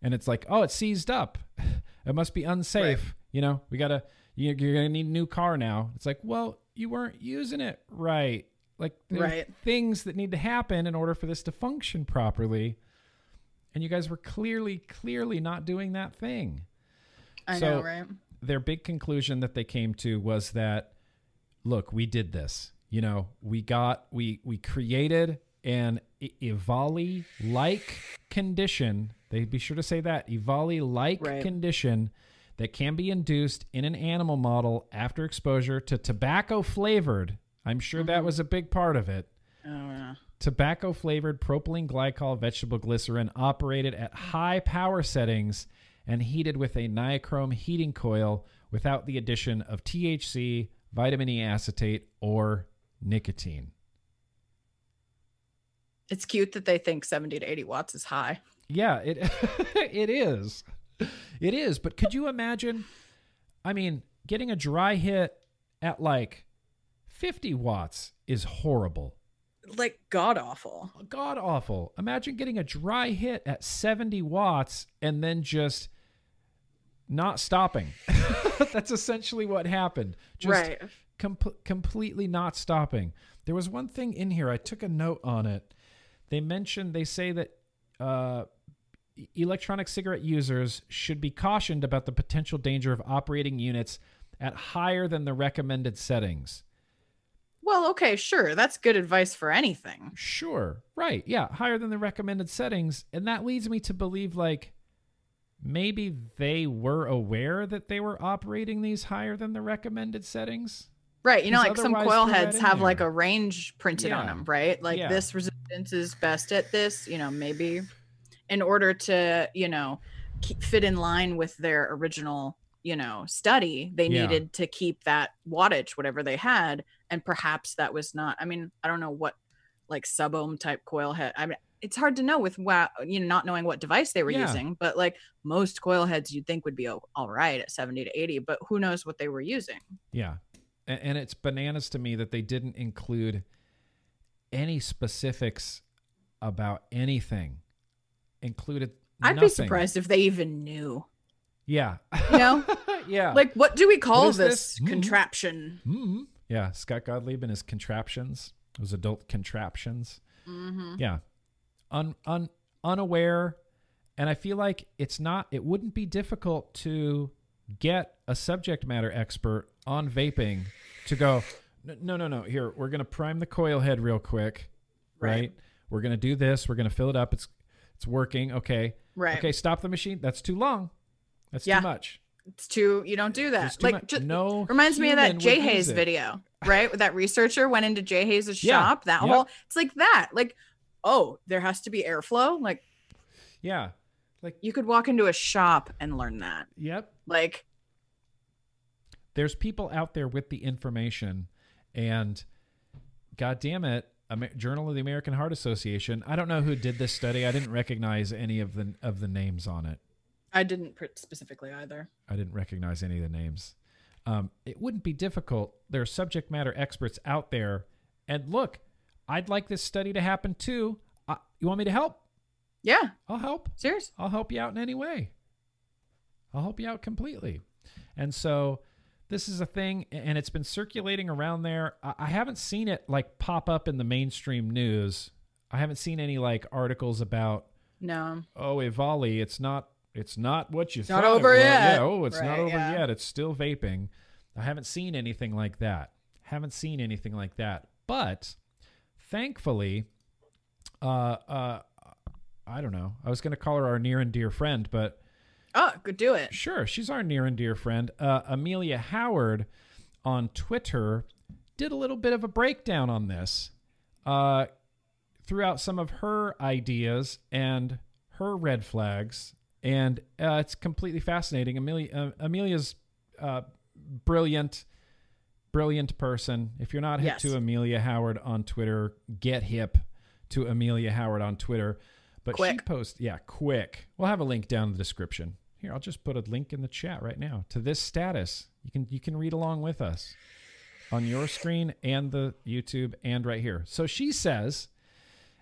and it's like, oh, it's seized up. It must be unsafe. You know, we gotta. you- You're gonna need a new car now. It's like, well, you weren't using it right. Like, Right. things that need to happen in order for this to function properly. And you guys were clearly, clearly not doing that thing. I So- know, right? Their big conclusion that they came to was that, look, we did this. You know, we got, we we created an Evali like condition. They be sure to say that Evali like Right. condition that can be induced in an animal model after exposure to tobacco flavored. I'm sure that mm-hmm. was a big part of it Oh, yeah. tobacco flavored propylene glycol vegetable glycerin operated at high power settings and heated with a nichrome heating coil without the addition of THC, vitamin E acetate, or nicotine. It's cute that they think 70 to 80 watts is high. Yeah, it it is. It is, but could you imagine I mean, getting a dry hit at like 50 watts is horrible. Like god awful. god awful. Imagine getting a dry hit at 70 watts and then just not stopping. That's essentially what happened. Just right. com- completely not stopping. There was one thing in here. I took a note on it. They mentioned, they say that uh, electronic cigarette users should be cautioned about the potential danger of operating units at higher than the recommended settings. Well, okay, sure. That's good advice for anything. Sure. Right. Yeah. Higher than the recommended settings. And that leads me to believe like maybe they were aware that they were operating these higher than the recommended settings. Right. You know, like some coil heads have like a range printed on them, right? Like Yeah. this resistance is best at this, you know, maybe in order to, you know, keep, fit in line with their original, you know, study, they Yeah. needed to keep that wattage, whatever they had. And perhaps that was not, I mean, I don't know what like sub ohm type coil head. I mean, it's hard to know with what, you know, not knowing what device they were Yeah. using, but like most coil heads you'd think would be all right at 70 to 80, but who knows what they were using. Yeah. And it's bananas to me that they didn't include any specifics about anything. Included I'd be surprised if they even knew. Yeah. You know? yeah. like, what do we call this, this? Mhm. contraption? mm Yeah. Scott Gottlieb and his contraptions, those adult contraptions. Mm-hmm. yeah un, un unaware and i feel like it's not it wouldn't be difficult to get a subject matter expert on vaping to go no no no here we're going to prime the coil head real quick right, Right. we're going to do this we're going to fill it up it's it's working okay Right. okay stop the machine that's too long that's Yeah. too much It's too, you don't do that. Like, much- ju- no reminds me of that Jay Hayes video. right? that researcher went into Jay Hayes' Yeah, shop. That yep. whole it's like that. Like, oh, there has to be airflow. Like Yeah. Like, you could walk into a shop and learn that. yep. Like, There's people out there with the information, and God damn it, Journal of the American Heart Association. I don't know who did this study. I didn't recognize any of the of the names on it. I didn't specifically either. I didn't recognize any of the names. Um, it wouldn't be difficult. There are subject matter experts out there. And look, I'd like this study to happen too. Uh, you want me to help? Yeah, I'll help. serious. I'll help you out in any way. I'll help you out completely. And so this is a thing, and it's been circulating around there. I, haven't seen it like pop up in the mainstream news. I haven't seen any like articles about No. oh Evali, it's not it's not what you Not thought it over yet. Yeah, oh, it's not over yeah. yet. It's still vaping. I haven't seen anything like that. Haven't seen anything like that. But thankfully, uh, uh, I don't know. I was going to call her our near and dear friend, but Oh, good do it. sure, she's our near and dear friend. Uh, Amelia Howard on Twitter did a little bit of a breakdown on this. Uh, threw out some of her ideas and her red flags, and uh, it's completely fascinating. Amelia, uh, Amelia's uh, brilliant, brilliant person. If you're not hip Yes. to Amelia Howard on Twitter, get hip to Amelia Howard on Twitter. But she Quick. posts, yeah, quick. We'll have a link down in the description. Here, I'll just put a link in the chat right now to this status. You can you can read along with us on your screen and the YouTube and right here. So she says,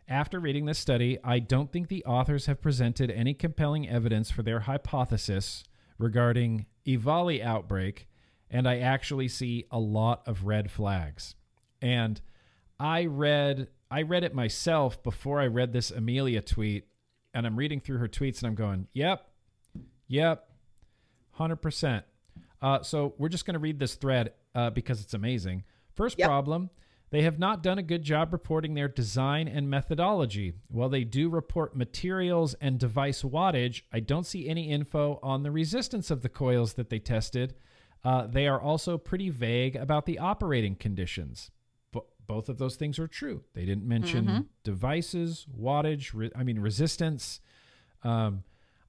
after reading this study, I don't think the authors have presented any compelling evidence for their hypothesis regarding Evali outbreak, and I actually see a lot of red flags. And I read I read it myself before I read this Amelia tweet, and I'm reading through her tweets and I'm going, "Yep, yep, hundred percent." Uh, so we're just going to read this thread uh, because it's amazing. First Yep. problem: they have not done a good job reporting their design and methodology. While they do report materials and device wattage, I don't see any info on the resistance of the coils that they tested. Uh, they are also pretty vague about the operating conditions. Bo- both of those things are true. They didn't mention devices, wattage, re- I mean, resistance. Um,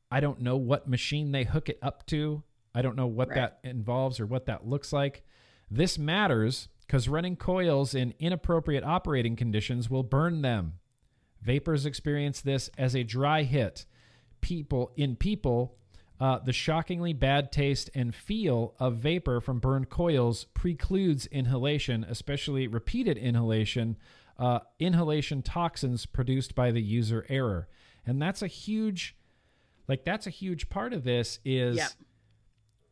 I don't know what machine they hook it up to. I don't know what Right. that involves or what that looks like. This matters because running coils in inappropriate operating conditions will burn them. Vapors experience this as a dry hit. People in people, uh, the shockingly bad taste and feel of vapor from burned coils precludes inhalation, especially repeated inhalation. Uh, inhalation toxins produced by the user error, and that's a huge, like that's a huge part of this. Is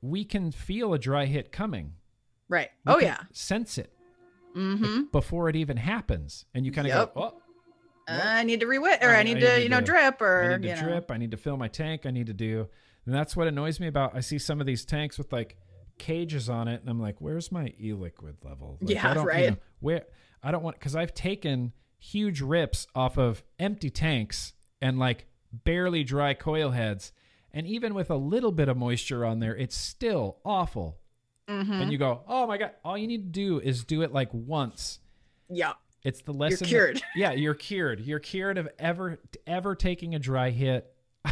we can feel a dry hit coming. Right. We Oh yeah. sense it Mm-hmm. before it even happens, and you kind of Yep. go, "Oh, I need to rewick, or I- I need I to, need you know, to- drip, or I need to you know. drip. I need to fill my tank. I need to do. And that's what annoys me about. I see some of these tanks with like cages on it, and I'm like, "Where's my e-liquid level?" Like, Yeah, I don't, you right. know, where I don't want because I've taken huge rips off of empty tanks and like barely dry coil heads, and even with a little bit of moisture on there, it's still awful. Mhm. And you go, "Oh my god!" All you need to do is do it like once. Yeah. It's the lesson. that- cured. yeah, you're cured. You're cured of ever ever taking a dry hit.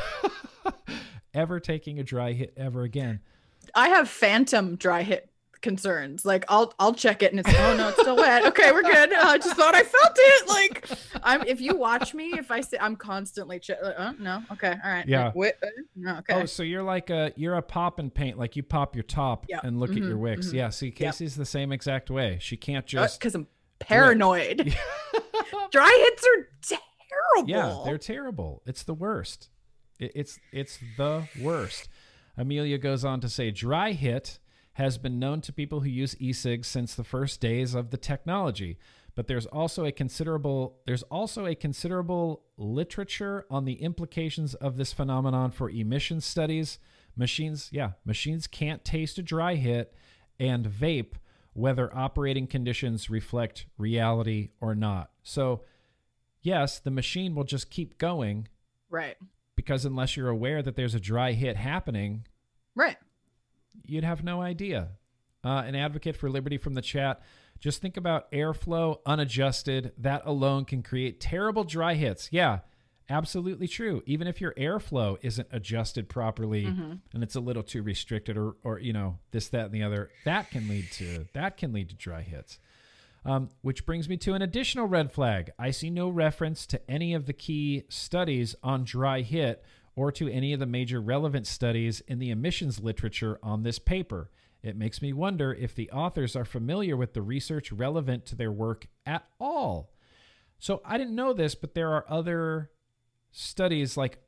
ever taking a dry hit ever again. I have phantom dry hit concerns. Like I'll I'll check it and it's oh no, it's still wet. Okay, we're good. I just thought I felt it. Like I'm if you watch me, if I say I'm constantly check. Like, oh no, okay, all right. Yeah. Wait, uh, no, okay. Oh, so you're like a you're a pop and paint, like you pop your top Yep. and look at your wicks. mhm. Yeah, see, Casey's the same exact way. She can't just because I'm paranoid. dry hits are terrible. Yeah, they're terrible. It's the worst. It, it's it's the worst. Amelia goes on to say, dry hit has been known to people who use e-cigs since the first days of the technology. But there's also a considerable there's also a considerable literature on the implications of this phenomenon for emission studies. Machines, yeah, machines can't taste a dry hit and vape whether operating conditions reflect reality or not. So yes, the machine will just keep going right. Because unless you're aware that there's a dry hit happening, Right. you'd have no idea. Uh, an advocate for liberty from the chat. Just think about airflow unadjusted. That alone can create terrible dry hits. Yeah, absolutely true. Even if your airflow isn't adjusted properly and it's a little too restricted or, or, you know, this, that, and the other, that can lead to that can lead to dry hits. Um, which brings me to an additional red flag. I see no reference to any of the key studies on dry hit or to any of the major relevant studies in the emissions literature on this paper. It makes me wonder if the authors are familiar with the research relevant to their work at all. So I didn't know this, but there are other studies like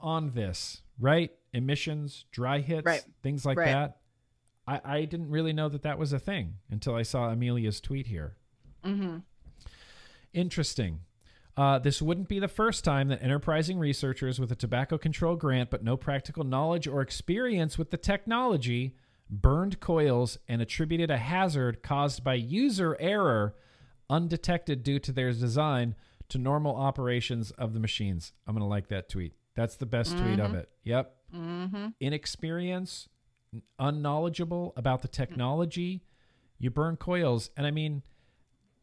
on this, right? Emissions, dry hits, Right. things like Right. that. I, I didn't really know that that was a thing until I saw Amelia's tweet here. Mm-hmm. Interesting. Uh, this wouldn't be the first time that enterprising researchers with a tobacco control grant but no practical knowledge or experience with the technology burned coils and attributed a hazard caused by user error undetected due to their design to normal operations of the machines. I'm going to like that tweet. That's the best tweet of it. Yep. Mm-hmm. Inexperience, unknowledgeable about the technology, you burn coils. And I mean,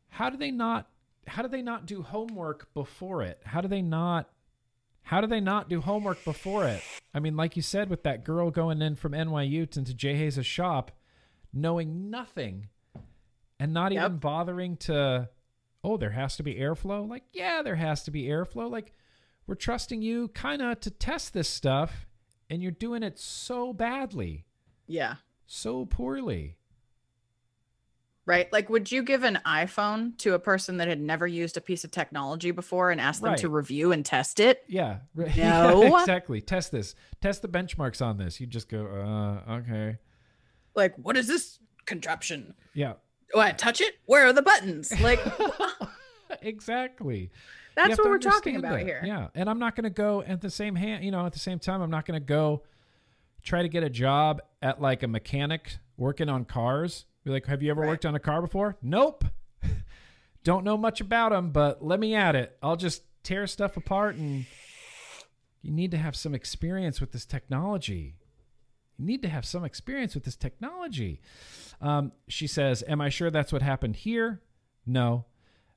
how do they not how do they not do homework before it? How do they not how do they not do homework before it? I mean, like you said with that girl going in from NYU to into Jay Hayes' shop, knowing nothing and not Yep. even bothering to oh, there has to be airflow. Like, yeah, there has to be airflow. Like, we're trusting you kind of to test this stuff, and you're doing it so badly, Yeah. so poorly. Right. Like, would you give an iPhone to a person that had never used a piece of technology before and ask them to review and test it? Yeah, right. No. exactly. Test this. Test the benchmarks on this. You just go, uh, okay. Like, what is this contraption? Yeah, Do I touch it? Where are the buttons? Like, exactly. That's what we're talking about that. here. Yeah, and I'm not going to go at the same hand. You know, at the same time, I'm not going to go try to get a job at like a mechanic working on cars. Be like, have you ever Right. worked on a car before? Nope. Don't know much about them, but let me at it. I'll just tear stuff apart, and you need to have some experience with this technology. You need to have some experience with this technology. Um, she says, Am I sure that's what happened here? No.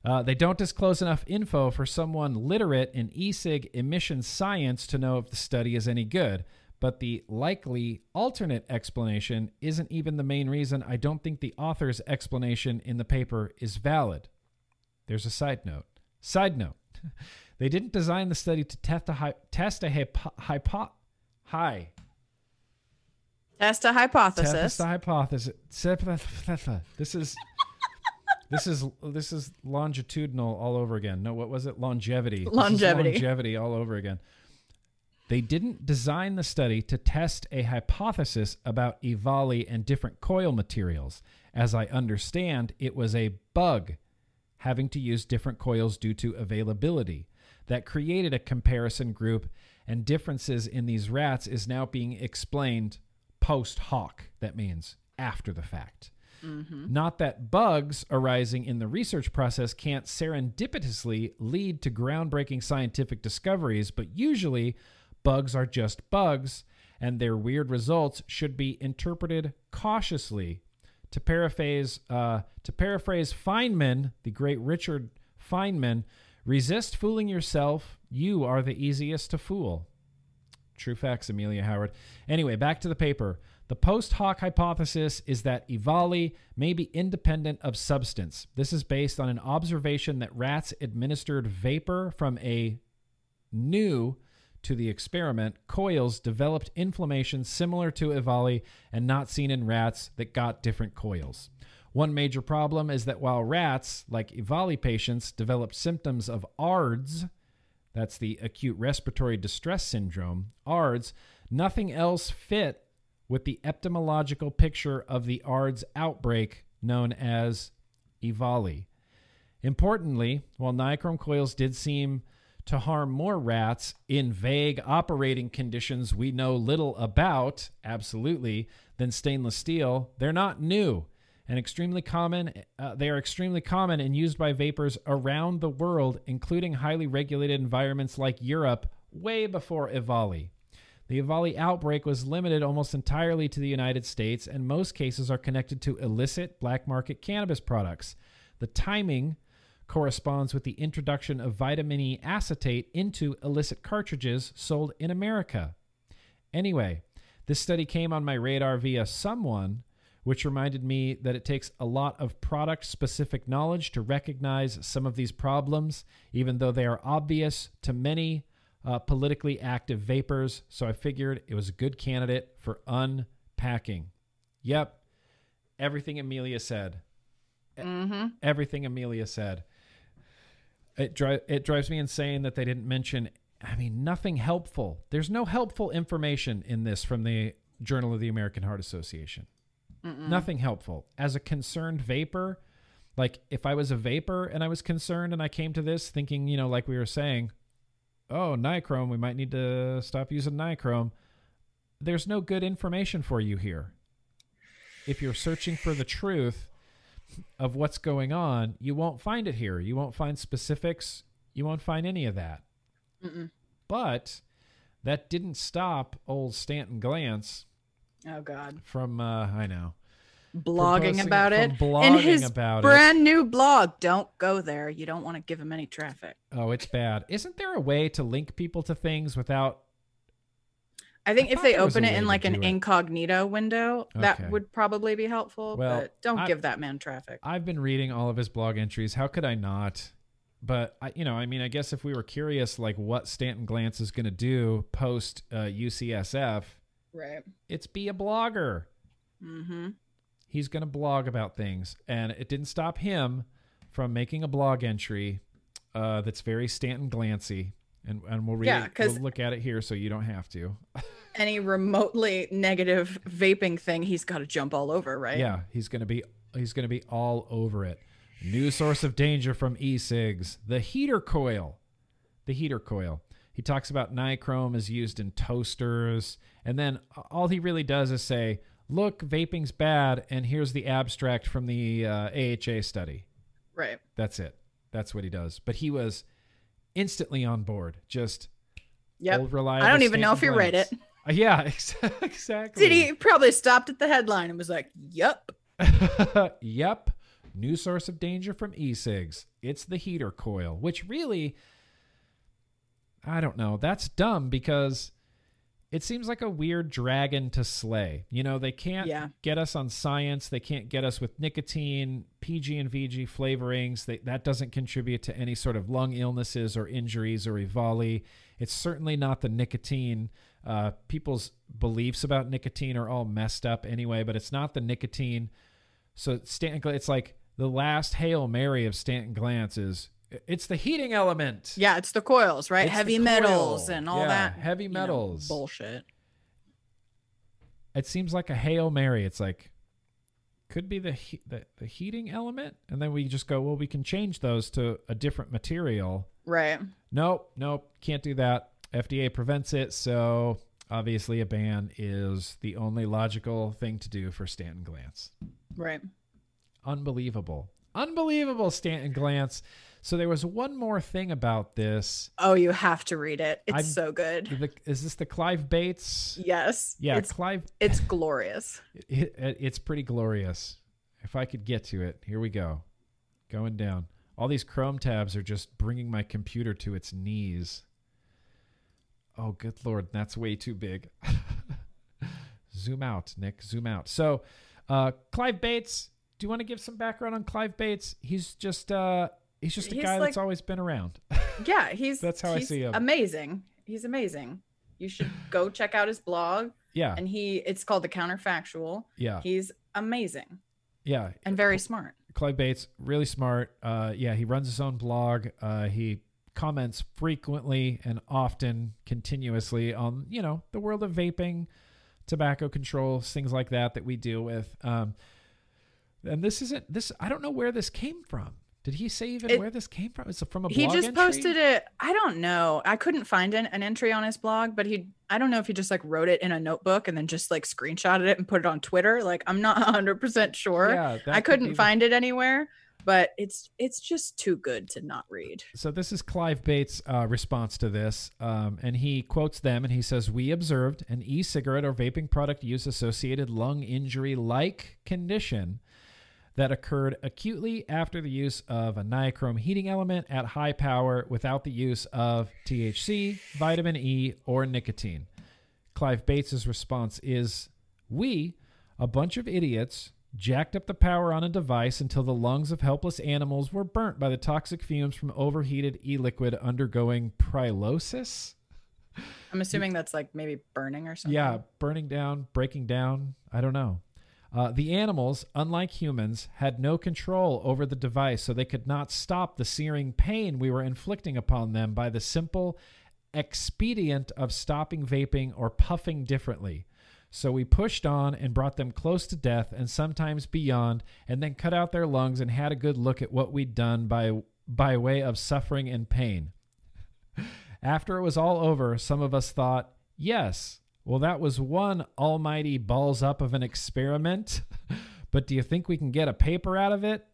Uh, they don't disclose enough info for someone literate in e-cig emission science to know if the study is any good. But the likely alternate explanation isn't even the main reason I don't think the author's explanation in the paper is valid. There's a side note. Side note. they didn't design the study to test a, test a hypo- hypo- hi, Test a hypothesis. Test the hypothesis. This is this is this is longitudinal all over again. No, what was it? Longevity. Longevity. longevity all over again. They didn't design the study to test a hypothesis about EVALI and different coil materials. As I understand, it was a bug having to use different coils due to availability that created a comparison group and differences in these rats is now being explained post hoc. That means after the fact. Mm-hmm. Not that bugs arising in the research process can't serendipitously lead to groundbreaking scientific discoveries but usually bugs are just bugs and their weird results should be interpreted cautiously to paraphrase uh, to paraphrase Feynman, the great Richard Feynman, resist fooling yourself. You are the easiest to fool. True facts, Amelia Howard. Anyway, back to the paper. The post hoc hypothesis is that EVALI may be independent of substance. This is based on an observation that rats administered vapor from a new to the experiment coils developed inflammation similar to EVALI and not seen in rats that got different coils. One major problem is that while rats, like EVALI patients, developed symptoms of ARDS, that's the acute respiratory distress syndrome, ARDS, nothing else fit with the epidemiological picture of the ARDS outbreak known as EVALI. Importantly, while nichrome coils did seem to harm more rats in vague operating conditions we know little about, absolutely, than stainless steel, they're not new and extremely common. Uh, they are extremely common and used by vapors around the world, including highly regulated environments like Europe, way before EVALI. The EVALI outbreak was limited almost entirely to the United States, and most cases are connected to illicit black market cannabis products. The timing corresponds with the introduction of vitamin E acetate into illicit cartridges sold in America. Anyway, this study came on my radar via someone, which reminded me that it takes a lot of product specific knowledge to recognize some of these problems, even though they are obvious to many uh, politically active vapors. So I figured it was a good candidate for unpacking. Yep, everything Amelia said. Mm-hmm. Everything Amelia said. It, dri- it drives me insane that they didn't mention I mean, nothing helpful. There's no helpful information in this from the Journal of the American Heart Association. Nothing helpful. As a concerned vapor, like if I was a vapor and I was concerned and I came to this thinking, you know, like we were saying, oh, nichrome, we might need to stop using nichrome. There's no good information for you here. If you're searching for the truth of what's going on, you won't find it here. You won't find specifics. You won't find any of that. Mm-mm. But that didn't stop old Stanton Glantz Oh God. from uh, I know Blogging about it. blogging In his about it. brand new blog. Don't go there. You don't want to give him any traffic. Oh, it's bad. Isn't there a way to link people to things without? I think I if they open it in like an it. incognito window, Okay. that would probably be helpful. Well, but don't I- give that man traffic. I've been reading all of his blog entries. How could I not? But I, you know, I mean, I guess if we were curious, like what Stanton Glantz is going to do post uh, UCSF, Right. it's be a blogger. Mm-hmm. He's going to blog about things, and it didn't stop him from making a blog entry uh, that's very Stanton Glancy, and and we'll read Yeah, it, we'll look at it here, so you don't have to. Any remotely negative vaping thing, he's got to jump all over, right? Yeah, he's gonna be he's gonna be all over it. New source of danger from e-cigs: the heater coil. The heater coil. He talks about nichrome is used in toasters, and then all he really does is say, "Look, vaping's bad," and here's the abstract from the uh, AHA study. Right. That's it. That's what he does. But he was instantly on board. Just Yep. old reliable. I don't even know if he read it. Uh, yeah, ex- exactly. Did he probably stopped at the headline and was like, "Yup." yep. New source of danger from e-cigs. It's the heater coil, which really I don't know. That's dumb because it seems like a weird dragon to slay. You know, they can't Yeah. get us on science. They can't get us with nicotine, PG and VG flavorings. They, that doesn't contribute to any sort of lung illnesses or injuries or EVALI. It's certainly not the nicotine. Uh, people's beliefs about nicotine are all messed up anyway, but it's not the nicotine. So Stanton, it's like the last hail mary of Stanton Glantz is it's the heating element. Yeah, it's the coils, right? It's Heavy coil. metals and all Yeah, that. heavy you know, metals. bullshit. it seems like a hail mary. It's like could be the, he- the the heating element, and then we just go, well, we can change those to a different material. Right. Nope, nope, can't do that. FDA prevents it, so obviously a ban is the only logical thing to do for Stanton Glantz. Right. Unbelievable, unbelievable, Stanton Glantz. So there was one more thing about this. Oh, you have to read it. It's I'm- so good. The, is this the Clive Bates? Yes. Yeah, It's Clive it's glorious. it, it- it's pretty glorious. If I could get to it, here we go. Going down. All these Chrome tabs are just bringing my computer to its knees. Oh, good lord, that's way too big. zoom out, Nick. Zoom out. So, uh, Clive Bates. Do you want to give some background on Clive Bates? He's just uh, he's just a He's guy like- that's always been around. Yeah, he's That's how I see him. Amazing. He's amazing. You should go check out his blog. yeah, And he it's called the counterfactual. yeah, He's amazing yeah. and very smart. Clive Bates, really smart. Uh, yeah, he runs his own blog. Uh, he comments frequently and often, continuously on you know the world of vaping, tobacco control, things like that that we deal with. Um, and this isn't this. I don't know where this came from. Did he say even It- where this came from? Is it from a He just entry? posted it. I don't know. I couldn't find an, an entry on his blog, but he I don't know if he just like wrote it in a notebook and then just like screenshotted it and put it on Twitter. Like I'm not 100% sure. Yeah, I could couldn't be the- find it anywhere. but it's it's just too good to not read. So this is Clive Bates' uh, response to this, um, and he quotes them, and he says, "We observed an e-cigarette or vaping product use associated lung injury-like condition." That occurred acutely after the use of a nichrome heating element at high power without the use of THC, vitamin E, or nicotine. Clive Bates's response is We, a bunch of idiots, jacked up the power on a device until the lungs of helpless animals were burnt by the toxic fumes from overheated e liquid undergoing pyrolysis. I'm assuming that's like maybe burning or something. Yeah, burning down, breaking down. I don't know. Uh, the animals, unlike humans, had no control over the device, so they could not stop the searing pain we were inflicting upon them by the simple expedient of stopping vaping or puffing differently. So we pushed on and brought them close to death and sometimes beyond, and then cut out their lungs and had a good look at what we'd done by by way of suffering and pain. After it was all over, some of us thought, yes, well, that was one almighty balls up of an experiment. but do you think we can get a paper out of it?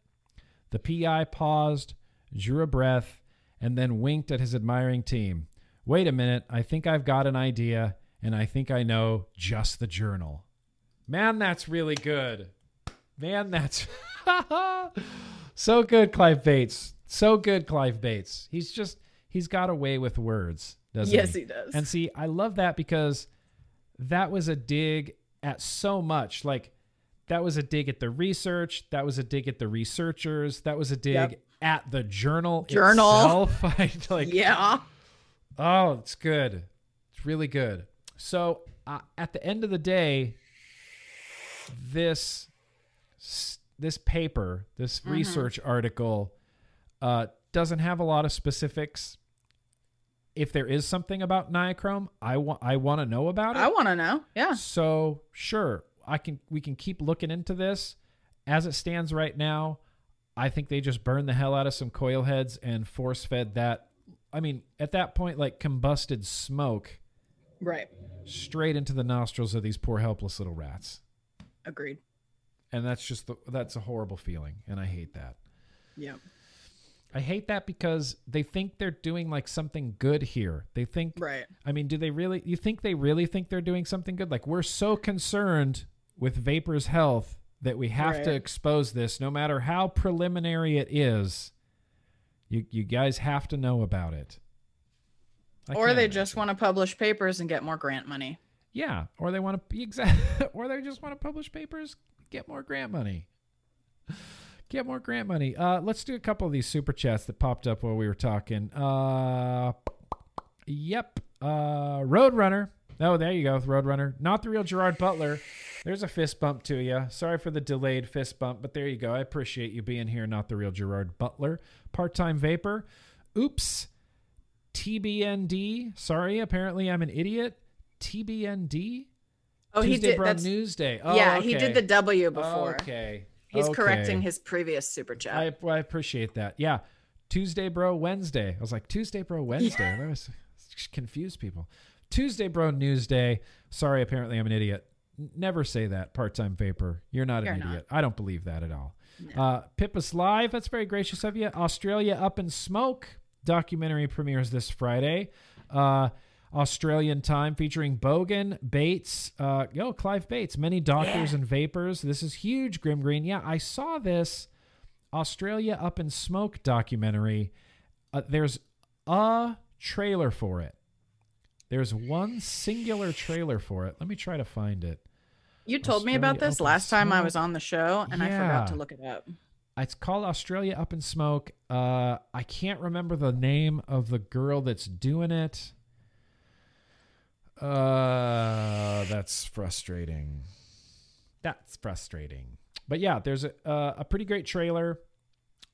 The PI paused, drew a breath, and then winked at his admiring team. Wait a minute, I think I've got an idea, and I think I know just the journal. Man, that's really good. Man, that's so good, Clive Bates. So good, Clive Bates. He's just, he's got a way with words, doesn't Yes, he? Yes, he does. And see, I love that because that was a dig at so much. Like that was a dig at the research. That was a dig at the researchers. That was a dig Yep. at the journal Journal. itself. Like, yeah. oh, it's good. It's really good. So uh, at the end of the day, this this paper, this Mm-hmm. research article, uh, doesn't have a lot of specifics. If there is something about nichrome, I want I want to know about it. I want to know. Yeah. So sure, I can we can keep looking into this. As it stands right now, I think they just burned the hell out of some coil heads and force fed that. I mean, at that point, like combusted smoke Right. straight into the nostrils of these poor helpless little rats, Agreed. and that's just the, that's a horrible feeling, and I hate that. Yeah. I hate that because they think they're doing like something good here. They think Right. I mean, do they really? You think they really think they're doing something good? Like we're so concerned with Vapor's health that we have to expose this, no matter how preliminary it is. You you guys have to know about it. I or they imagine. just want to publish papers and get more grant money. yeah, or they want to exactly, or they just want to publish papers, get more grant money. Get more grant money. Uh, let's do a couple of these super chats that popped up while we were talking. Uh, Yep. Uh, Roadrunner. Oh, there you go, Roadrunner. Not the real Gerard Butler. There's a fist bump to you. Sorry for the delayed fist bump, but there you go. I appreciate you being here. Not the real Gerard Butler. Part time vapor. Oops. TBND. Sorry, apparently I'm an idiot. TBND. Oh, he Tuesday did. Bro That's, Tuesday. Oh, yeah, he did the W before. Okay. He's Okay. correcting his previous super chat. I, I appreciate that. Yeah. Tuesday, bro, Wednesday. I was like, Tuesday, bro, Wednesday. That was confused people. Tuesday, bro, Newsday. Sorry, apparently I'm an idiot. Never say that, part time vapor. You're not an You're not. idiot. I don't believe that at all. Uh, Pippa's Live. That's very gracious of you. Australia Up in Smoke documentary premieres this Friday. Uh, Australian time featuring Bogan, Bates, uh, yo, Clive Bates, many doctors and vapors. This is huge, Grimm Green. Yeah, I saw this Australia Up in Smoke documentary. Uh, there's a trailer for it. There's one singular trailer for it. Let me try to find it. you told me about this last time I was on the show, and I forgot to look it up. It's called Australia Up in Smoke. Uh, I can't remember the name of the girl that's doing it. Uh, that's frustrating. That's frustrating. But yeah, there's a uh, a pretty great trailer.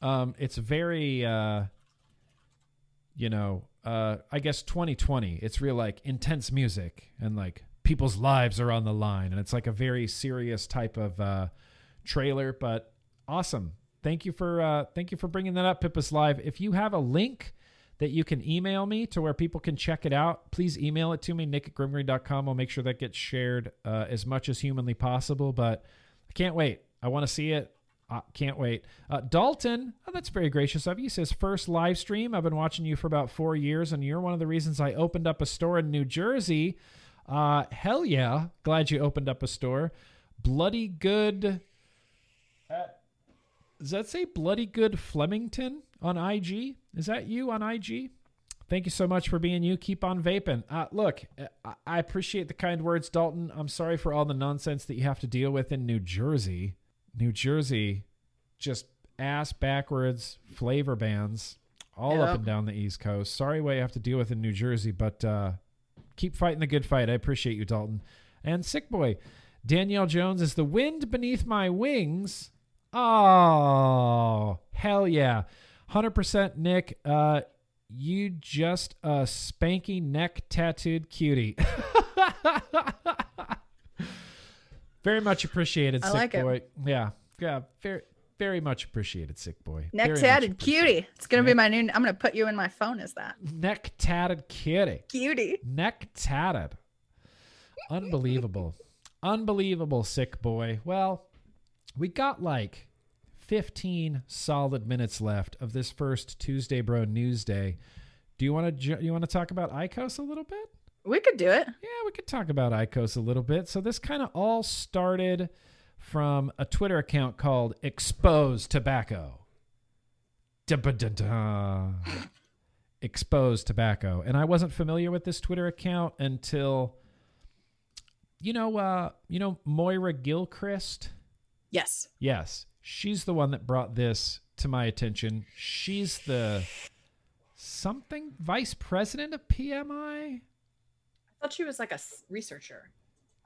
Um, it's very, uh, you know, uh, I guess 2020. It's real like intense music and like people's lives are on the line, and it's like a very serious type of uh, trailer. But awesome. Thank you for uh, thank you for bringing that up, Pippa's Live. If you have a link that you can email me to where people can check it out, please email it to me, nick at grimmgreen.com. I'll make sure that gets shared uh, as much as humanly possible. But I can't wait. I want to see it. Uh, can't wait. Uh, Dalton, oh, that's very gracious of you. Says first live stream. I've been watching you for about four years, and you're one of the reasons I opened up a store in New Jersey. Uh, hell yeah! Glad you opened up a store. Bloody good. Does that say Bloody Good Flemington on IG? Is that you on IG? Thank you so much for being you. Keep on vaping. Uh, look, I, I appreciate the kind words, Dalton. I'm sorry for all the nonsense that you have to deal with in New Jersey. New Jersey, just ass backwards flavor bans all Yep. up and down the East Coast. Sorry what you have to deal with in New Jersey, but uh, keep fighting the good fight. I appreciate you, Dalton. And Sick Boy, Danielle Jones is the wind beneath my wings. Oh, hell yeah. 100% Nick, uh, you just a spanky neck tattooed cutie. very much appreciated, I Sick like it. Boy. Yeah. Yeah. Very, very much appreciated, Sick Boy. Neck tatted cutie. It's gonna be my new. I'm gonna put you in my phone as that Neck tatted cutie. cutie. Neck tatted. Unbelievable. Unbelievable, sick boy. Well, we got like 15 solid minutes left of this first Tuesday Bro News Day. Do you want to you want to talk about IQOS a little bit? We could do it. Yeah, we could talk about IQOS a little bit. So this kind of all started from a Twitter account called Expose Tobacco. Expose Tobacco. And I wasn't familiar with this Twitter account until you know uh you know Moira Gilchrist? Yes. Yes. She's the one that brought this to my attention. She's the something vice president of PMI? I thought she was like a researcher.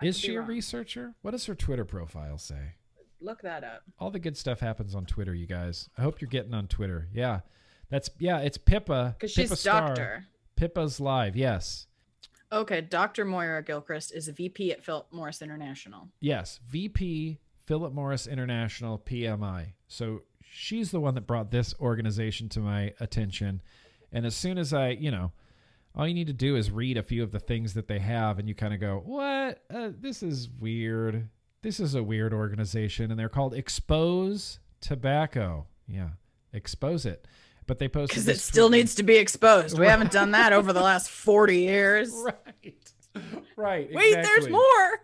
I Is she a researcher? What does her Twitter profile say? Look that up. All the good stuff happens on Twitter, you guys. I hope you're getting on Twitter. Yeah. That's yeah, it's Pippa. Because she's Star. doctor. Pippa's live, yes. Okay, Dr. Moira Gilchrist is a VP at Philip Morris International. Yes. VP Philip Morris International PMI. So she's the one that brought this organization to my attention. And as soon as I, you know, all you need to do is read a few of the things that they have, and you kind of go, "What? Uh, this is weird. This is a weird organization." And they're called Expose Tobacco. Yeah, expose it. But they posted Because it still tweet- needs to be exposed. We haven't done that over the last 40 years. right, right. Wait, there's more.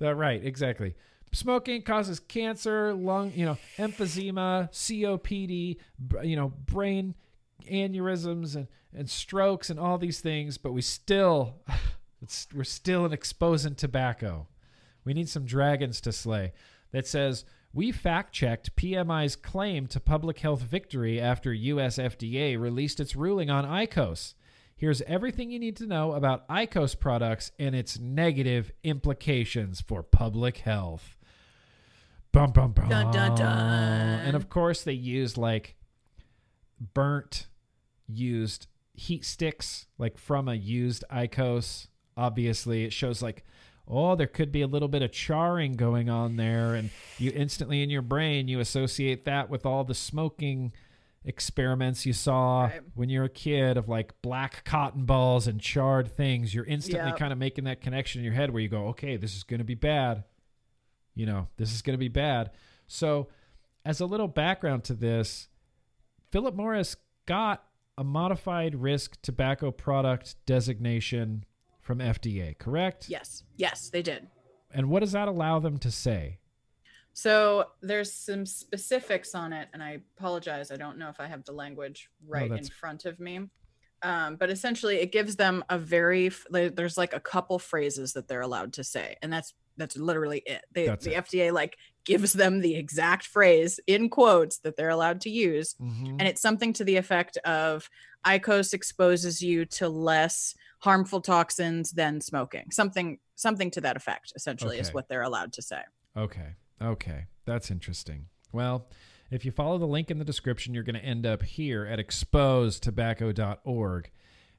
Right, exactly. Smoking causes cancer, lung, you know, emphysema, COPD, you know, brain aneurysms and, and strokes and all these things, but we still we're still in exposing tobacco. We need some dragons to slay. That says we fact checked PMI's claim to public health victory after US FDA released its ruling on IQOS. Here's everything you need to know about IQOS products and its negative implications for public health. Bum, bum, bum. Dun, dun, dun. And of course, they used like burnt, used heat sticks, like from a used IQOS. Obviously, it shows like, oh, there could be a little bit of charring going on there. And you instantly in your brain, you associate that with all the smoking experiments you saw Right. when you're a kid of like black cotton balls and charred things. You're instantly Yep. kind of making that connection in your head where you go, okay, this is going to be bad. You know, this is going to be bad. So, as a little background to this, Philip Morris got a modified risk tobacco product designation from FDA, correct? Yes, yes, they did. And what does that allow them to say? So there's some specifics on it, and I apologize. I don't know if I have the language right in front of me. Um, but essentially, it gives them a very there's like a couple phrases that they're allowed to say, and that's that's literally it. They, That's the it. FDA like gives them the exact phrase in quotes that they're allowed to use, Mm-hmm. and it's something to the effect of IQOS exposes you to less harmful toxins than smoking. Something something to that effect. Essentially, is what they're allowed to say. Okay. Okay. That's interesting. Well, if you follow the link in the description, you're going to end up here at exposetobacco.org.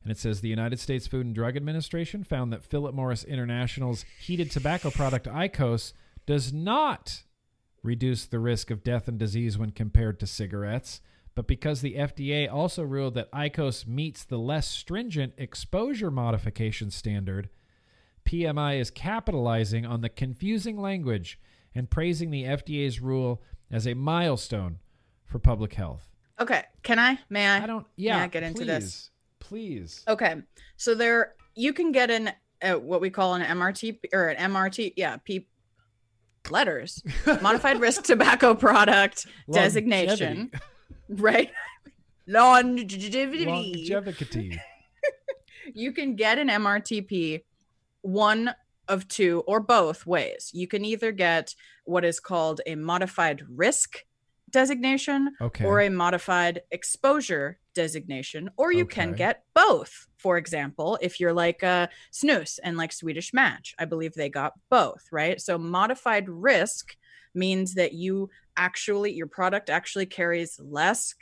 And it says the United States Food and Drug Administration found that Philip Morris International's heated tobacco product IQOS does not reduce the risk of death and disease when compared to cigarettes. But because the FDA also ruled that IQOS meets the less stringent exposure modification standard, PMI is capitalizing on the confusing language and praising the FDA's rule as a milestone for public health. Okay, can I? May I? I don't. Yeah, I get into this? Please. Okay, so there you can get an uh, what we call an MRT or an MRT, yeah, P letters, modified risk tobacco product designation, right? Longevity. Longevity. you can get an MRTP one of two or both ways. You can either get what is called a modified risk designation Okay. or a modified exposure designation, or you can get both. For example, if you're like a snus and like Swedish Match, I believe they got both, right? So modified risk means that you actually your product actually carries less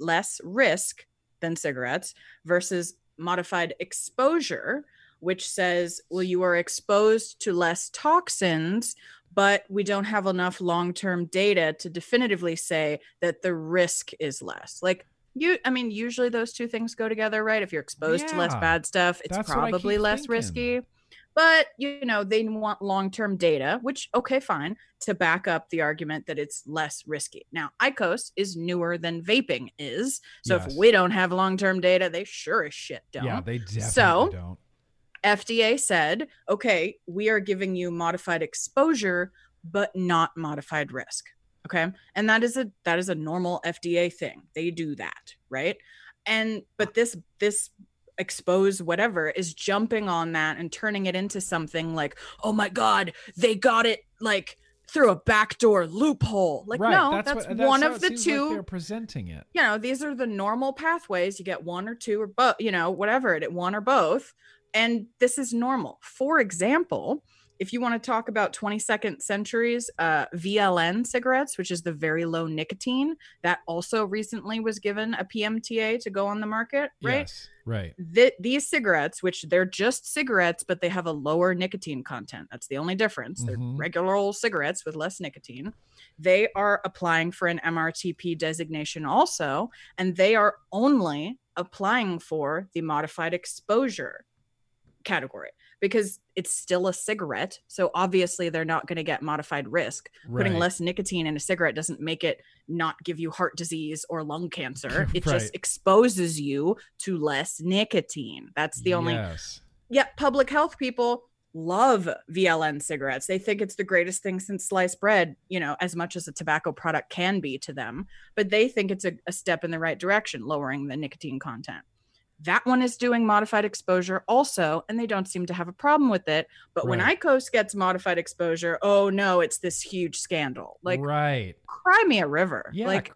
less risk than cigarettes versus modified exposure which says well you are exposed to less toxins but we don't have enough long-term data to definitively say that the risk is less like you i mean usually those two things go together right if you're exposed to less bad stuff it's probably less thinking. risky but you know they want long-term data which okay fine to back up the argument that it's less risky now IQOS is newer than vaping is so Yes. if we don't have long-term data they sure as shit don't Yeah, they definitely So- don't. FDA said, okay, we are giving you modified exposure, but not modified risk. Okay. And that is a that is a normal FDA thing. They do that, right? And but this this expose whatever is jumping on that and turning it into something like, oh my God, they got it like through a backdoor loophole. Like, right. no, that's, that's, what, one of the seems like two they're presenting it. you know these are the normal pathways you get one or two or both you know whatever it one or both and this is normal for example if you want to talk about 22nd centuries uh, vln cigarettes which is the very low nicotine that also recently was given a pmta to go on the market right Yes. Right. Th- these cigarettes, which they're just cigarettes, but they have a lower nicotine content. That's the only difference. They're Mhm. regular old cigarettes with less nicotine. They are applying for an MRTP designation also, and they are only applying for the modified exposure category because it's still a cigarette. So obviously they're not going to get modified risk. Putting less nicotine in a cigarette doesn't make it not give you heart disease or lung cancer. It Right. just exposes you to less nicotine. That's the only Yes. yeah, public health people love VLN cigarettes. They think it's the greatest thing since sliced bread, you know, as much as a tobacco product can be to them, but they think it's a, a step in the right direction, lowering the nicotine content. That one is doing modified exposure also, and they don't seem to have a problem with it. But when Right. IQOS gets modified exposure, oh no, it's this huge scandal. Like, right. cry me a river. Yeah. Like,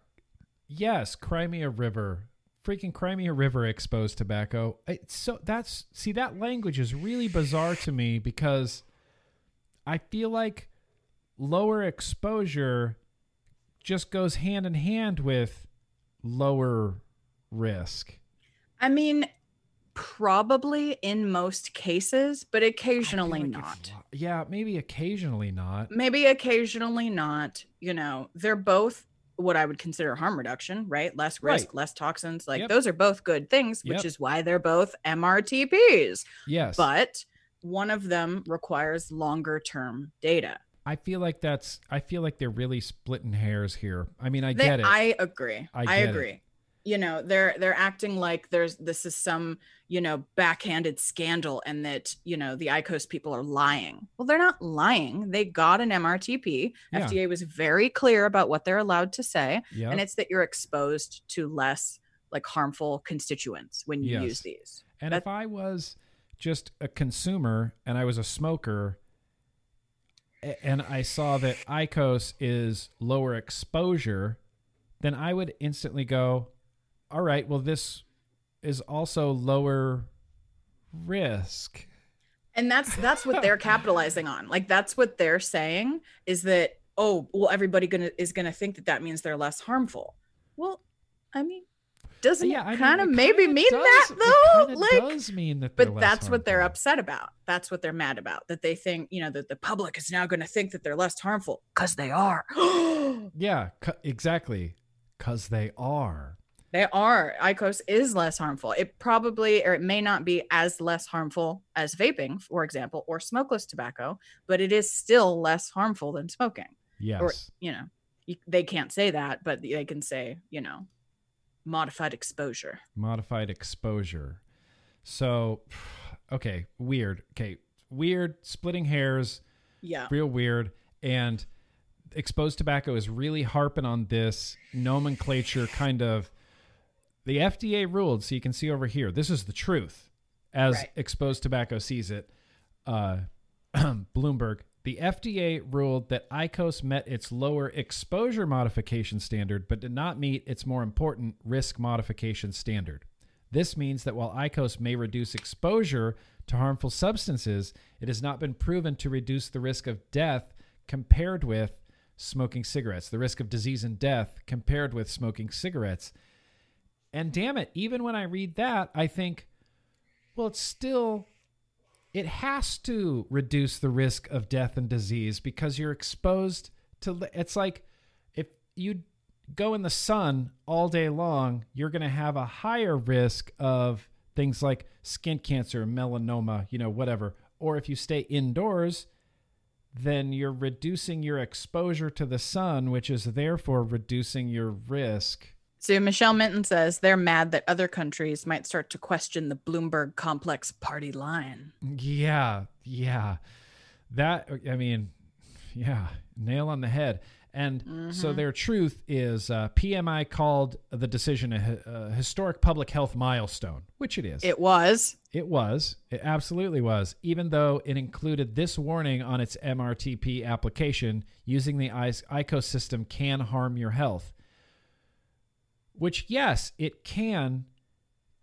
yes, Crimea River. Freaking Crimea River exposed tobacco. It's so that's see that language is really bizarre to me because I feel like lower exposure just goes hand in hand with lower risk. I mean, probably in most cases, but occasionally like not. lo- Yeah, maybe occasionally not. maybe occasionally not you know they're both what i would consider harm reduction right less risk Right. less toxins like Yep. those are both good things which Yep. is why they're both mrtps Yes. but one of them requires longer term data I feel like that's I feel like they're really splitting hairs here. I mean, I They- get it. i agree I i, get it. You know they're they're acting like there's this is some you know backhanded scandal and that you know the IQOS people are lying well they're not lying they got an mrtp Yeah. fda was very clear about what they're allowed to say yeah. and it's that you're exposed to less like harmful constituents when you Yes. use these And if I was just a consumer and I was a smoker and I saw that IQOS is lower exposure, then I would instantly go, all right, well, this is also lower risk. and that's that's what they're capitalizing on like that's what they're saying is that oh well everybody gonna is gonna think that that means they're less harmful well i mean doesn't yeah, it kind of maybe mean does- that though like does mean that they're but that's what they're upset about that's what they're mad about that they think you know that the public is now going to think that they're less harmful because they are Yeah, cu- exactly. Because they are. They are. IQOS is less harmful. It probably or it may not be as less harmful as vaping, for example, or smokeless tobacco, but it is still less harmful than smoking. Yes. Or, you know, you, they can't say that, but they can say, you know, modified exposure. modified exposure. So, okay, weird. Okay, weird, splitting hairs, Yeah. real weird. And exposed tobacco is really harping on this nomenclature kind of. The FDA ruled, so you can see over here, this is the truth as Right. exposed tobacco sees it. Uh, Bloomberg. The FDA ruled that IQOS met its lower exposure modification standard, but did not meet its more important risk modification standard. This means that while IQOS may reduce exposure to harmful substances, it has not been proven to reduce the risk of death compared with smoking cigarettes, the risk of disease and death compared with smoking cigarettes. And damn it, even when I read that, I think, well, it's still, it has to reduce the risk of death and disease because you're exposed to, it's like if you go in the sun all day long, you're going to have a higher risk of things like skin cancer, melanoma, you know, whatever. Or if you stay indoors, then you're reducing your exposure to the sun, which is therefore reducing your risk. So Michelle Minton says they're mad that other countries might start to question the Bloomberg complex party line. Yeah, yeah. That I mean, yeah, nail on the head. And so their truth is uh, PMI called the decision a, a historic public health milestone, which it is. It was. It was. It absolutely was. Even though it included this warning on its MRTP application, using the ICO system can harm your health. Which, yes, it can.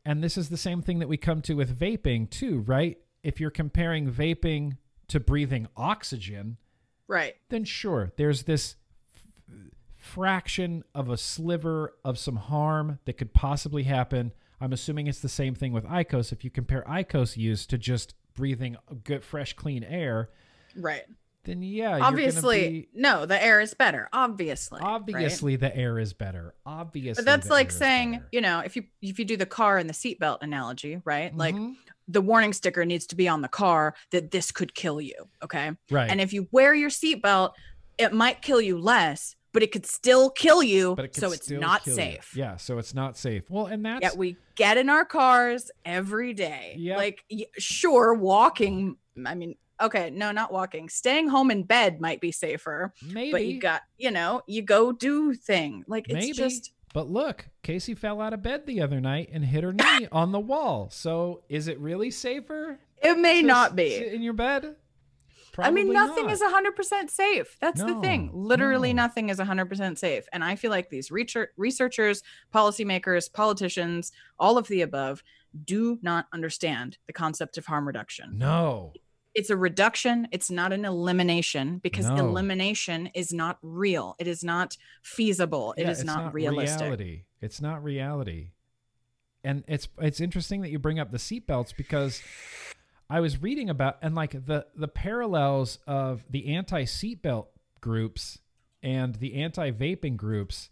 And this is the same thing that we come to with vaping, too, right? If you're comparing vaping to breathing oxygen, Right. then sure, there's this f- fraction of a sliver of some harm that could possibly happen. I'm assuming it's the same thing with IQOS. If you compare IQOS use to just breathing good, fresh, clean air, Right. Then yeah, you're obviously, be, no, the air is better. Obviously. right? obviously the air is better. Obviously, But that's like saying, you know, if you if you do the car and the seatbelt analogy, right? Like Mhm. the warning sticker needs to be on the car that this could kill you. Okay. right, And if you wear your seatbelt, it might kill you less, but it could still kill you. but it could so it's not kill you. safe. Yeah, so it's not safe. Well, and that's Yet we get in our cars every day. Yep. Like, sure, walking. I mean, okay, no, not walking. Staying home in bed might be safer, maybe, but you got, you know, you go do thing. Like, it's Maybe. just, But look, Casey fell out of bed the other night and hit her knee on the wall. So is it really safer? it may not be. sit in your bed. I mean, nothing not. is 100% safe. That's the thing. Literally, no. nothing is 100% safe. And I feel like these research- researchers, policymakers, politicians, all of the above do not understand the concept of harm reduction. No, It's a reduction, it's not an elimination because No. elimination is not real. It is not feasible. Yeah, is it's not, realistic. Reality. It's not reality. And it's it's interesting that you bring up the seatbelts because I was reading about and like the the parallels of the anti seatbelt groups and the anti vaping groups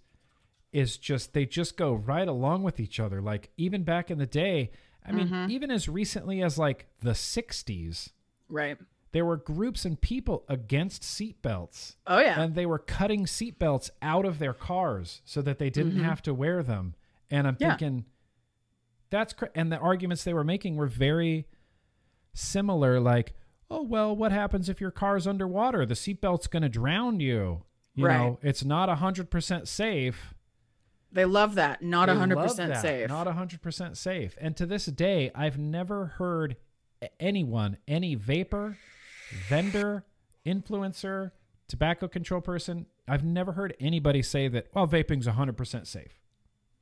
is just they just go right along with each other. Like even back in the day, I mean, Mhm. even as recently as like the '60s, Right. there were groups and people against seatbelts Oh, yeah. and they were cutting seatbelts out of their cars so that they didn't Mhm. have to wear them. And I'm Yeah. thinking that's cr- and the arguments they were making were very similar. Like, oh well, what happens if your car's underwater? The seatbelt's going to drown you. You Right. know, it's not hundred percent safe. they love that. Not They 100% that. safe. Not hundred percent safe. And to this day, I've never heard anyone, any vapor, vendor, influencer, tobacco control person, I've never heard anybody say that, well, vaping's hundred percent safe.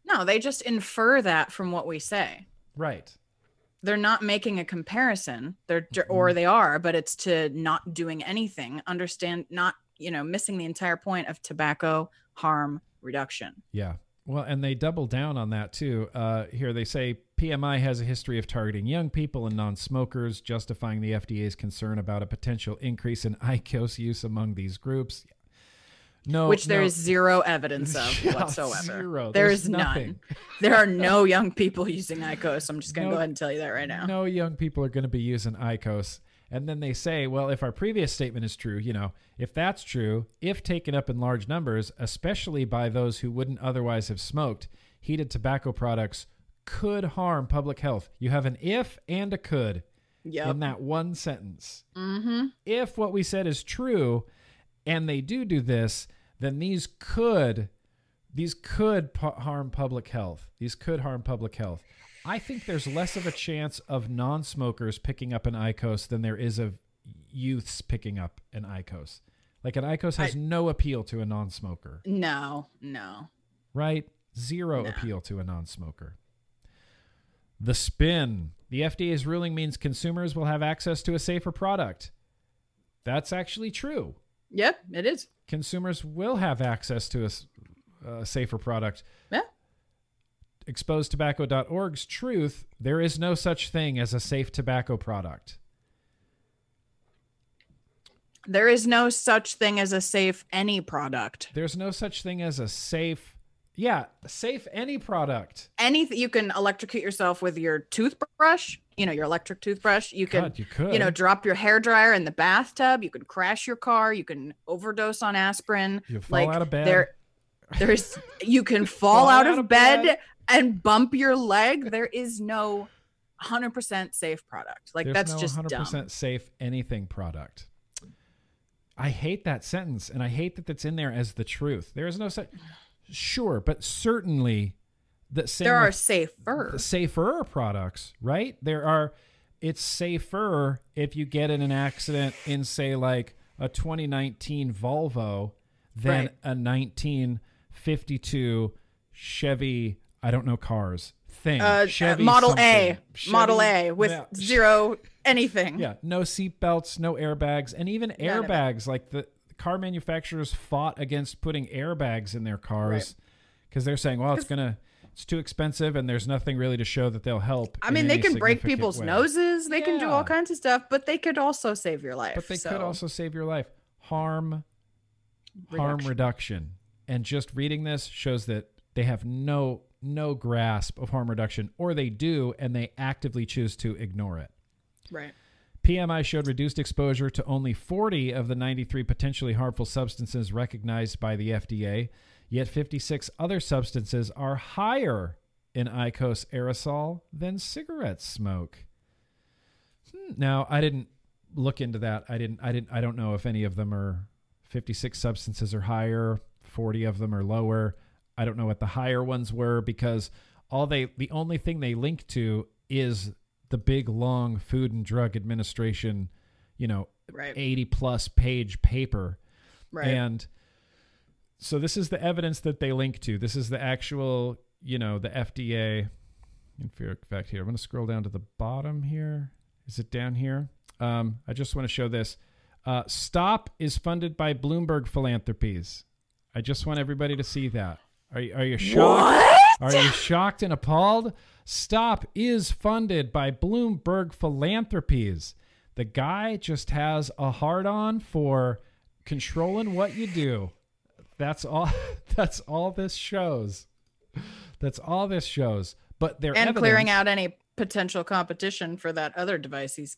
no, they just infer that from what we say. Right. they're not making a comparison they're Mm-hmm. or they are but it's to not doing anything understand not you know missing the entire point of tobacco harm reduction Yeah. Well, and they double down on that too. Uh, here they say PMI has a history of targeting young people and non smokers, justifying the FDA's concern about a potential increase in IQOS use among these groups. No, which there no. is zero evidence of Yeah, whatsoever zero. there There's is nothing. none there are no young people using IQOS i'm just going to No- go ahead and tell you that right now No young people are going to be using IQOS. And then they say, well, if our previous statement is true, you know, if that's true, if taken up in large numbers, especially by those who wouldn't otherwise have smoked, heated tobacco products could harm public health. You have an if and a could Yep. in that one sentence. mm-hmm. If what we said is true and they do do this, then these could these could pu- harm public health. These could harm public health. I think there's less of a chance of non-smokers picking up an IQOS than there is of youths picking up an IQOS. Like an IQOS has I- no appeal to a non-smoker, No, no. right? Zero Nah. appeal to a non-smoker. The spin. The FDA's ruling means consumers will have access to a safer product. That's actually true. Yep, it is. Consumers will have access to a safer product. Yeah. ExposedTobacco.org's truth there is no such thing as a safe tobacco product. There is no such thing as a safe any product. There's no such thing as a safe, yeah, safe any product. Anything you can electrocute yourself with your toothbrush, you know, your electric toothbrush. You can God, you could. you know, drop your hair dryer in the bathtub. You can crash your car. You can overdose on aspirin. you fall like out of bed. there, there's you can fall, out, of, bed, bed. and bump your leg. There is no 100% safe product. Like There's that's no just 100% dumb. safe anything product. I hate that sentence, and I hate that that's in there as the truth. There is no such. Sure, but certainly, the same There are safer. safer products, right? There are. It's safer if you get in an accident in, say, like a 2019 Volvo than Right. a 1952 Chevy. I don't know cars thing. Uh, uh, Chevy Model something. A, Model A with yeah. zero anything. Yeah, no seat belts, no airbags, and even None airbags. Like the car manufacturers fought against putting airbags in their cars because they're saying, "Well, it's gonna, it's too expensive, and there's nothing really to show that they'll help." I mean, they can break people's way." noses. They can do all kinds of stuff, but they could also save your life. but they could also save your life. Harm, harm Reduction. reduction, and just reading this shows that they have no no grasp of harm reduction, or they do, and they actively choose to ignore it. right. PMI showed reduced exposure to only 40 of the 93 potentially harmful substances recognized by the FDA, yet 56 other substances are higher in IQOS aerosol than cigarette smoke. Hmm, Now, I didn't look into that. I didn't I didn't I don't know if any of them are 56 substances are higher, 40 of them are lower. I don't know what the higher ones were because all they the only thing they link to is the big long Food and Drug Administration, you know, Right. 80 plus page paper. Right. And so this is the evidence that they link to. This is the actual, you know, the FDA. In fact, here I'm going to scroll down to the bottom here. Is it down here? Um, I just want to show this. Uh, Stop is funded by Bloomberg Philanthropies. I just want everybody to see that. Are you, are you shocked? what? Are you shocked and appalled? Stop is funded by Bloomberg Philanthropies. The guy just has a hard on for controlling what you do. That's all that's all this shows. That's all this shows. But they're and clearing out any potential competition for that other device he's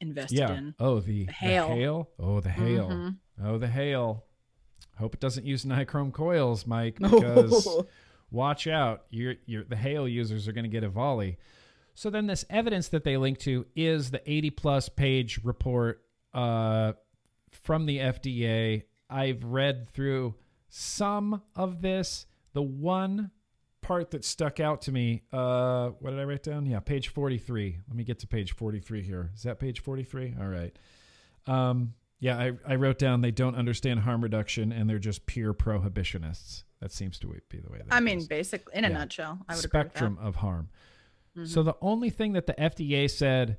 invested Yeah. in. Oh, the, the hail. hail. Oh, the hail. Mhm. Oh, the hail. Hope it doesn't use nichrome coils, Mike, because watch out. You're, the hail users are going to get a volley. So then, this evidence that they link to is the 80 plus page report uh, from the FDA. I've read through some of this. The one part that stuck out to me, uh, what did I write down? Yeah, page 43. Let me get to page 43 here. Is that page 43? All right. Um, yeah, I, I wrote down they don't understand harm reduction and they're just pure prohibitionists. That seems to be the way. That I mean, basically, in a Yeah. nutshell, I would spectrum of harm. with So the only thing that the FDA said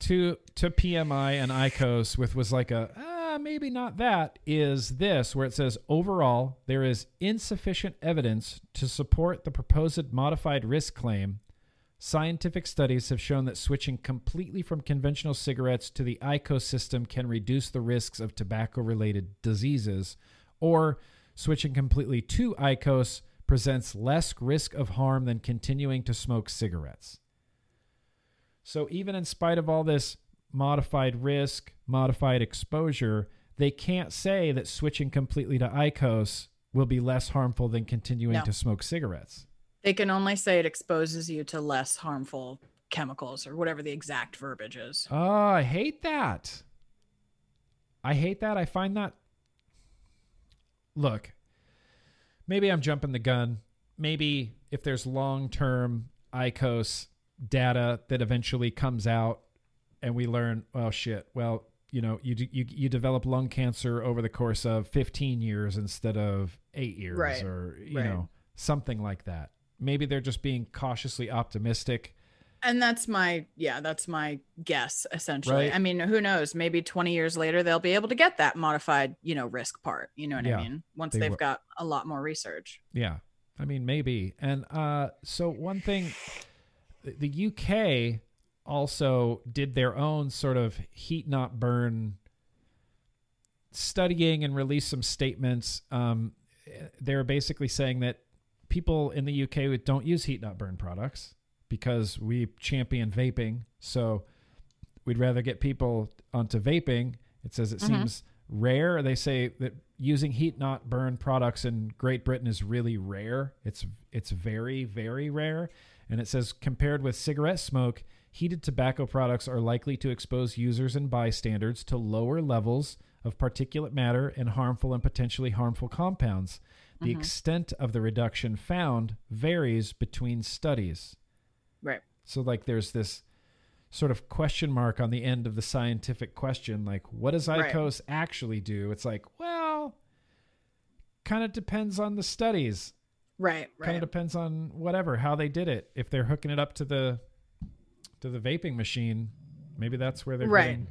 to to PMI and IQOS with was like a ah, maybe not that is this where it says overall there is insufficient evidence to support the proposed modified risk claim. Scientific studies have shown that switching completely from conventional cigarettes to the IQOS system can reduce the risks of tobacco related diseases, or switching completely to IQOS presents less risk of harm than continuing to smoke cigarettes. So, even in spite of all this modified risk, modified exposure, they can't say that switching completely to IQOS will be less harmful than continuing No. to smoke cigarettes. They can only say it exposes you to less harmful chemicals or whatever the exact verbiage is. Oh, I hate that. I hate that. I find that. Look, maybe I'm jumping the gun. Maybe if there's long term IQOS data that eventually comes out and we learn, oh shit, well, you know, you, you, you develop lung cancer over the course of 15 years instead of eight years Right. or, you Right. know, something like that. Maybe they're just being cautiously optimistic. And that's my yeah, that's my guess essentially. Right. I mean, who knows? Maybe 20 years later they'll be able to get that modified, you know, risk part. You know what Yeah, I mean? Once they they've will. got a lot more research. Yeah. I mean, maybe. And uh, so one thing, the the UK also did their own sort of heat not burn studying and released some statements. Um, they're basically saying that people in the UK don't use heat not burn products because we champion vaping. So we'd rather get people onto vaping. It says it Mhm. seems rare. They say that using heat not burn products in Great Britain is really rare. It's it's very very rare. And it says compared with cigarette smoke, heated tobacco products are likely to expose users and bystanders to lower levels of particulate matter and harmful and potentially harmful compounds. The Mhm. extent of the reduction found varies between studies. Right. So like there's this sort of question mark on the end of the scientific question like what does Right. IQOS actually do? It's like, well, kind of depends on the studies. Right, right. Kind of depends on whatever how they did it. If they're hooking it up to the to the vaping machine, maybe that's where they're Right. getting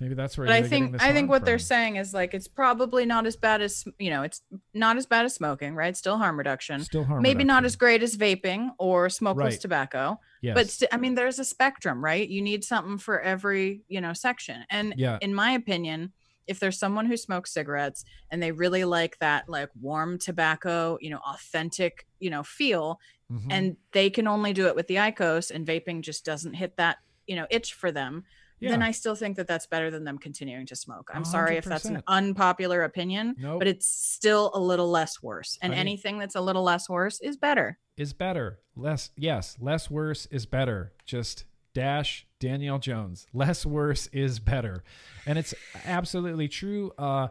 Maybe that's where but I think I think what they're saying is like it's probably not as bad as you know, it's not as bad as smoking, right? Still harm reduction. Still harm Maybe not as great as vaping or smokeless Right. tobacco, yes. but st- I mean, there's a spectrum, right? You need something for every you know section. And yeah, in my opinion, if there's someone who smokes cigarettes and they really like that like warm tobacco, you know, authentic, you know, feel, mhm. and they can only do it with the IQOS and vaping just doesn't hit that, you know, itch for them, then I still think that that's better than them continuing to smoke. I'm sorry if that's an unpopular opinion, Nope. but it's still a little less worse. And anything that's a little less worse is better. is better. Less, yes, less worse is better. Just dash Danielle Jones. Less worse is better, and it's absolutely true. Uh,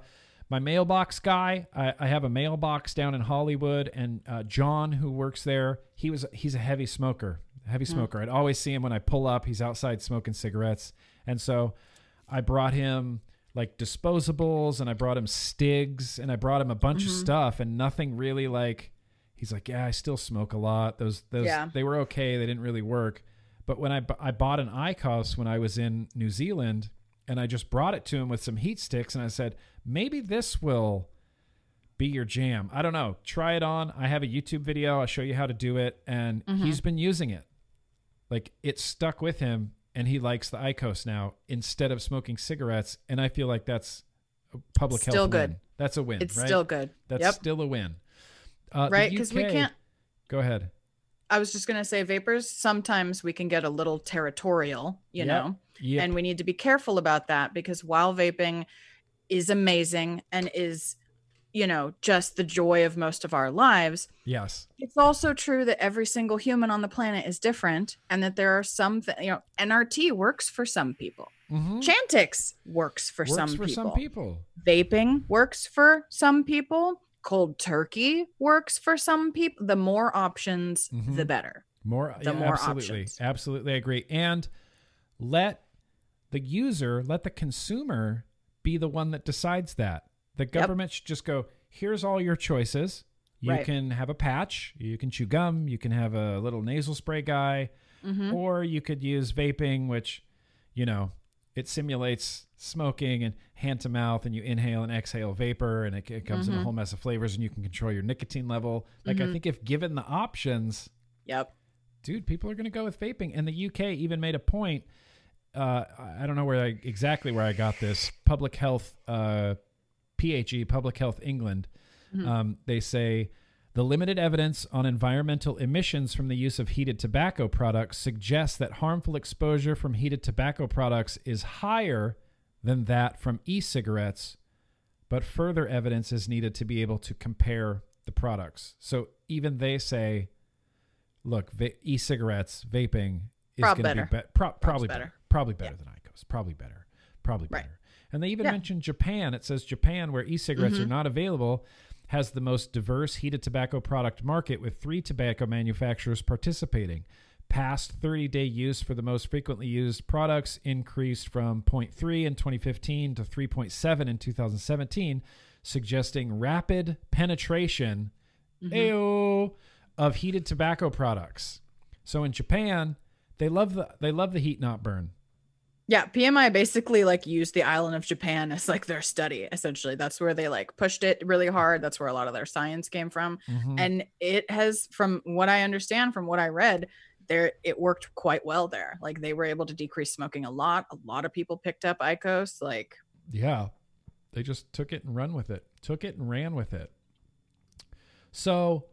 my mailbox guy, I, I have a mailbox down in Hollywood, and uh, John, who works there, he was he's a heavy smoker, heavy smoker. I'd always see him when I pull up. He's outside smoking cigarettes, and so I brought him like disposables, and I brought him Stigs, and I brought him a bunch of Mhm. stuff, and nothing really like he's like, yeah, I still smoke a lot. Those those Yeah. they were okay. They didn't really work. But when I I bought an IQOS when I was in New Zealand, and I just brought it to him with some heat sticks, and I said maybe this will be your jam. I don't know. Try it on. I have a YouTube video. I'll show you how to do it, and Mhm. he's been using it. Like it stuck with him, and he likes the IQOS now instead of smoking cigarettes. And I feel like that's a public Still health good. win. That's a win. It's right? still good. That's yep. still a win. Uh, right. Because we can't Go ahead. I was just gonna say vapors, sometimes we can get a little territorial, you Yep. know. Yeah. and we need to be careful about that because while vaping is amazing and is you know just the joy of most of our lives yes. it's also true that every single human on the planet is different and that there are some th- you know nrt works for some people Mm-hmm. chantix works for Works some for people some people. vaping works for some people cold turkey works for some people the more options Mhm. the better More, The yeah, more absolutely, options. absolutely, I agree. And let the user, let the consumer be the one that decides that. The government should just go. Here's all your choices. You Right. can have a patch. You can chew gum. You can have a little nasal spray guy, Mhm. or you could use vaping, which, you know, it simulates smoking and hand to mouth, and you inhale and exhale vapor, and it, it comes in a Mhm. whole mess of flavors, and you can control your nicotine level. Like I Mhm. think if given the options, yep dude, people are going to go with vaping. And the UK even made a point. Uh, I I don't know where I, exactly where I got this. Public Health, uh, PHE, Public Health England. Mhm. Um, they say the limited evidence on environmental emissions from the use of heated tobacco products suggests that harmful exposure from heated tobacco products is higher than that from e cigarettes, but further evidence is needed to be able to compare the products. So even they say, look, va- e cigarettes, vaping is going to be better. be- pro- probably better. better. Probably better Yeah. than IQOS. Probably better. Probably Right. And they even Yeah. mentioned Japan. It says Japan, where e cigarettes are Mhm. not available, has the most diverse heated tobacco product market with three tobacco manufacturers participating. Past 30 day use for the most frequently used products increased from 0.3 in 2015 to 3.7 in 2017, suggesting rapid penetration Mhm. Ayo, of heated tobacco products. So in Japan, they love the they love the heat not burn. Yeah, PMI basically like used the island of Japan as like their study. Essentially, that's where they like pushed it really hard. That's where a lot of their science came from, Mhm. and it has, from what I understand, from what I read, there it worked quite well there. Like they were able to decrease smoking a lot. A lot of people picked up IQOS. Like, Yeah. They just took it and run with it. Took it and ran with it. So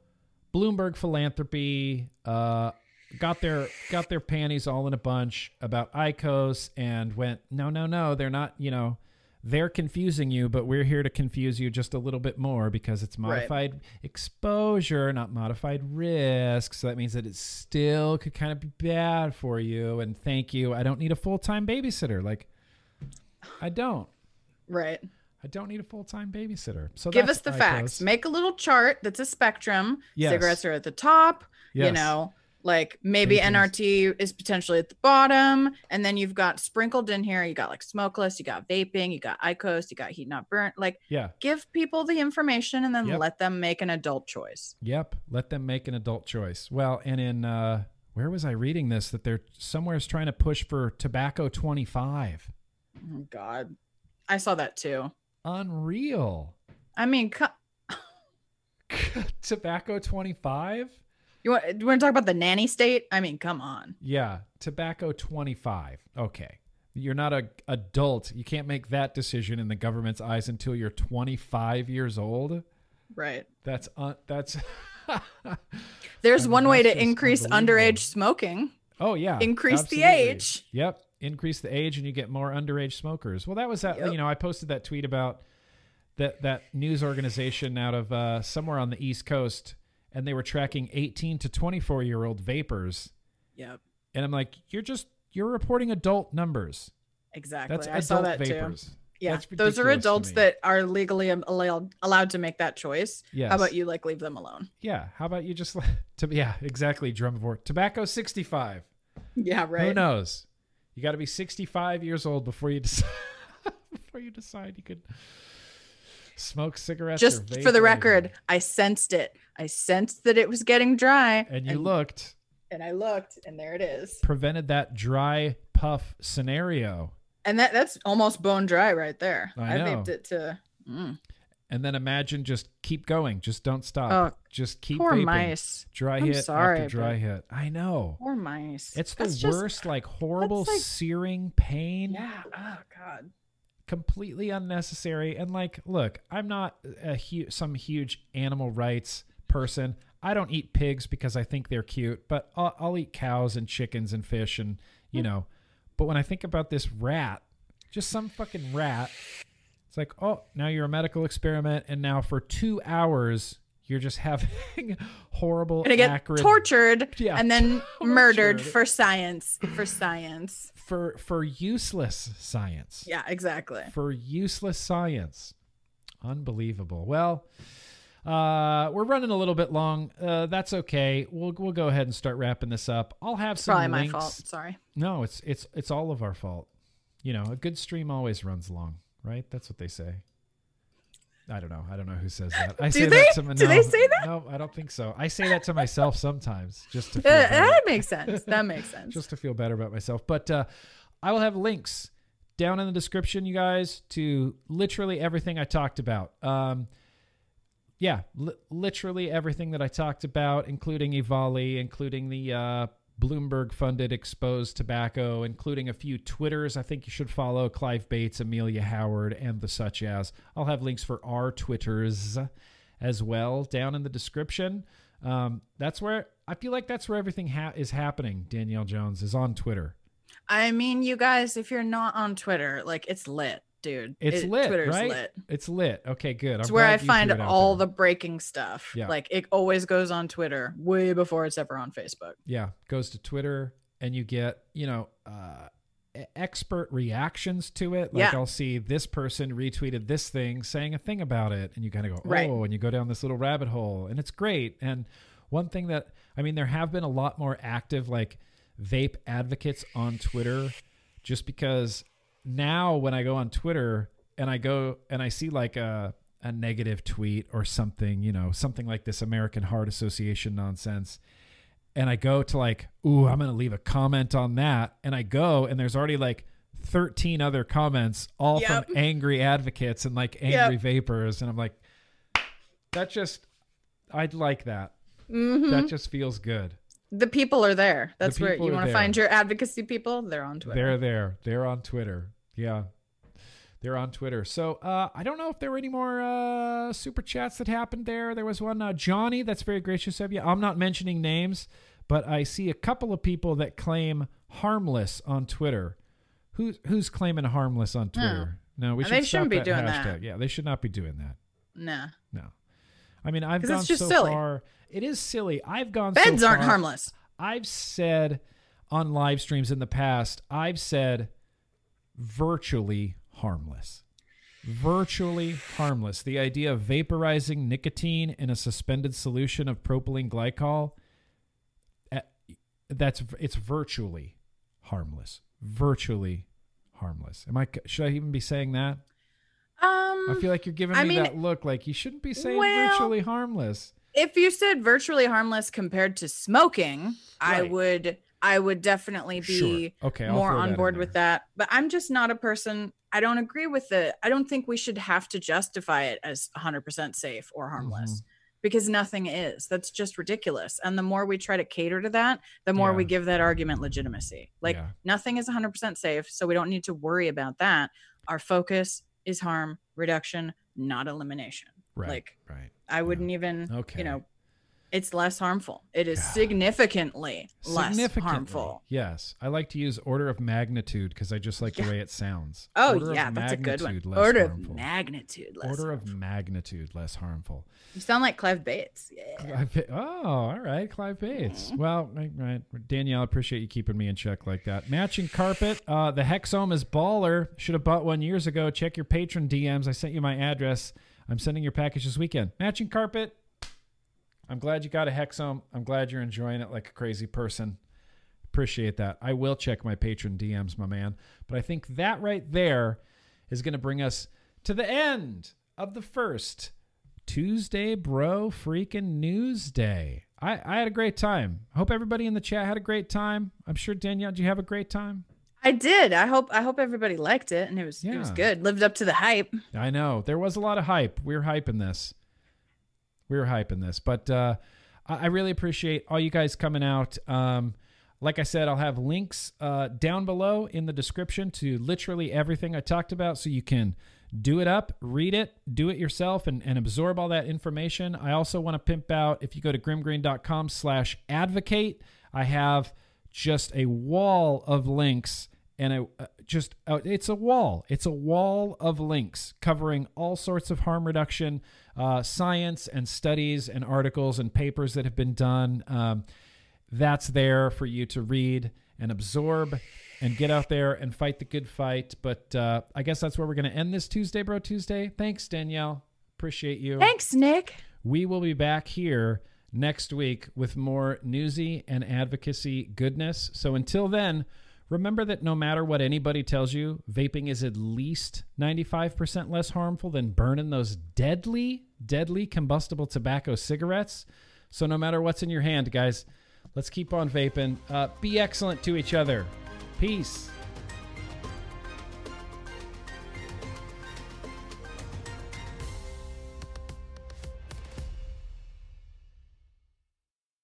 Bloomberg philanthropy uh got their got their panties all in a bunch about IQOS and went, no, no, no, they're not, you know, they're confusing you, but we're here to confuse you just a little bit more because it's Right. modified exposure, not modified risk. So that means that it still could kind of be bad for you. And thank you. I don't need a full time babysitter. Like, I don't. right? I don't need a full time babysitter. So Give us the IQOS. facts. Make a little chart that's a spectrum. Yes. Cigarettes are at the top. You know, like maybe NRT is potentially at the bottom, and then you've got sprinkled in here. You got like smokeless, you got vaping, you got IQOS, you got heat not burnt. Like, Yeah. give people the information and then Yep. let them make an adult choice. Yep. Let them make an adult choice. Well, and in uh where was I reading this that they're somewhere's trying to push for tobacco 25. Oh God, I saw that too. Unreal. I mean, co- tobacco 25? You want you want to talk about the nanny state? I mean, come on. Yeah, tobacco 25. Okay. You're not a adult. You can't make that decision in the government's eyes until you're 25 years old. Right. That's un- that's There's I mean, one way to increase underage smoking. Oh yeah. Increase the age. Yep. Increase the age and you get more underage smokers. Well, that was that Yep. you know, I posted that tweet about that that news organization out of uh, somewhere on the East Coast and they were tracking 18 to 24 year old vapors Yep. and I'm like, you're just you're reporting adult numbers. Exactly. That's I adult saw that too. vapors. Yeah, those are adults that are legally allowed allowed to make that choice. Yes. How about you like leave them alone? Yeah. How about you just to yeah, exactly, drum drumivore. Tobacco 65. Yeah, Right. Who knows? You got to be 65 years old before you decide before you decide you could smoke cigarettes. Just for the record. I sensed it. I sensed that it was getting dry. and you looked, and I looked, and there it is. prevented that dry puff scenario. And that that's almost bone dry right there. I know. vaped it to mm. And then imagine just keep going, just don't stop, Oh, just keep poor vaping. mice. Dry I'm hit sorry, after dry hit. I know. Poor mice. It's the That's just- worst, like horrible, like- searing pain. yeah. Oh God. Completely unnecessary. And like look i'm not a hu- some huge animal rights person. I don't eat pigs because i think they're cute but i'll, I'll eat cows and chickens and fish and you hmm. know. But when i think about this rat just some fucking rat it's like oh now you're a medical experiment and now for two hours you're just having horrible Gonna get acrid tortured Yeah, and then murdered for science. For science. for for useless science Yeah, exactly. for useless science. Unbelievable. Well, uh, we're running a little bit long. Uh, that's okay. We'll we'll go ahead and start wrapping this up. I'll have some Probably my links. fault. Sorry. No, it's it's it's all of our fault. You know, a good stream always runs long, right? That's what they say. I don't know. I don't know who says that. I Do say they? that to my, Do they say that? No, I don't think so. I say that to myself sometimes, just to feel Uh, that makes sense. That makes sense. just to feel better about myself. But uh, I will have links down in the description, you guys, to literally everything I talked about. Um, yeah, li- literally everything that I talked about, including EVALI, including the uh, Bloomberg funded exposed tobacco, including a few Twitters I think you should follow Clive Bates, Amelia Howard, and the such as. I'll have links for our Twitters as well down in the description. Um, that's where I feel like that's where everything ha- is happening. Danielle Jones is on Twitter. I mean, you guys, if you're not on Twitter, like it's lit, dude. It's It- lit, Twitter's right? lit. It's lit. Okay, good. It's I'm where I find all there. the breaking stuff. Yeah. Like it always goes on Twitter way before it's ever on Facebook. yeah goes to Twitter and you get you know uh, expert reactions to it. Like Yeah. I'll see this person retweeted this thing saying a thing about it, and you kind of go oh, Right. and you go down this little rabbit hole, and it's great. And one thing that I mean, there have been a lot more active like vape advocates on Twitter, just because now when I go on Twitter and I go and I see like a a negative tweet or something, you know, something like this American Heart Association nonsense, and I go to like, ooh, I'm gonna leave a comment on that, and I go and there's already like 13 other comments, all Yep. from angry advocates and like angry vapors, and I'm like, that just, I'd like that. Mhm. That just feels good. The people are there. That's where you want to find your advocacy people. They're on Twitter. They're there. They're on Twitter. Yeah. They're on Twitter. So uh, I don't know if there were any more uh, super chats that happened there. There was one, uh, Johnny. That's very gracious of you. I'm not mentioning names, but I see a couple of people that claim harmless on Twitter. Who's who's claiming harmless on Twitter? No, we Uh, should they stop shouldn't be that doing hashtag. that. Yeah, they should not be doing that. nah. No. I mean, I've gone so silly. far. It is silly. I've gone Beds so aren't far- harmless. I've said on live streams in the past, I've said virtually harmless. Virtually harmless. The idea of vaporizing nicotine in a suspended solution of propylene glycol, eh, that's it's virtually harmless. Virtually harmless. Am I? Should I even be saying that? Um, I feel like you're giving I me mean, that look. Like you shouldn't be saying well, virtually harmless. if you said virtually harmless compared to smoking, I would I would definitely be Sure. Okay, more on board with that. But I'm just not a person I don't agree with the I don't think we should have to justify it as 100% safe or harmless. Mm-hmm. Because nothing is. That's just ridiculous. And the more we try to cater to that, the more we give that argument legitimacy. Like Yeah. nothing is 100% safe, so we don't need to worry about that. Our focus is harm reduction, not elimination. Right. Like right. I wouldn't even, Okay. you know, it's less harmful. It is God. significantly less harmful. Yes, I like to use order of magnitude because I just like the way it sounds. Oh Order yeah, that's a good one. Order harmful. of magnitude less. Order of harmful. magnitude less harmful. You sound like Clive Bates. Yeah. Clive oh, all right, Clive Bates. Well, right, right. Danielle, I appreciate you keeping me in check like that. Matching carpet. Uh, the Hexohm is baller. Should have bought one years ago. Check your patron DMs. I sent you my address. I'm sending your package this weekend. Matching carpet. I'm glad you got a Hexohm. I'm glad you're enjoying it like a crazy person. Appreciate that. I will check my patron DMs, my man. But I think that right there is going to bring us to the end of the first Tuesday Bro Freaking News Day. I, I had a great time. I hope everybody in the chat had a great time. I'm sure Danielle, did you have a great time? I did. I hope I hope everybody liked it and it was it was good. Lived up to the hype. I know there was a lot of hype. We're hyping this. We were hyping this, but uh, I, really appreciate all you guys coming out. Um, like I said, I'll have links uh, down below in the description to literally everything I talked about, so you can do it up, read it, do it yourself, and, and absorb all that information. I also want to pimp out if you go to grimmgreen.com slash advocate, I have just a wall of links and a, uh, just uh, it's a wall. It's a wall of links covering all sorts of harm reduction uh, science and studies and articles and papers that have been done. Um, that's there for you to read and absorb and get out there and fight the good fight. But uh, i guess that's where we're going to end this tuesday bro tuesday. Thanks danielle. Appreciate you. Thanks, Nick. we will be back here next week with more newsy and advocacy goodness. So until then, remember that no matter what anybody tells you, vaping is at least 95% less harmful than burning those deadly, deadly combustible tobacco cigarettes. So no matter what's in your hand, guys, let's keep on vaping. Uh, be excellent to each other. Peace.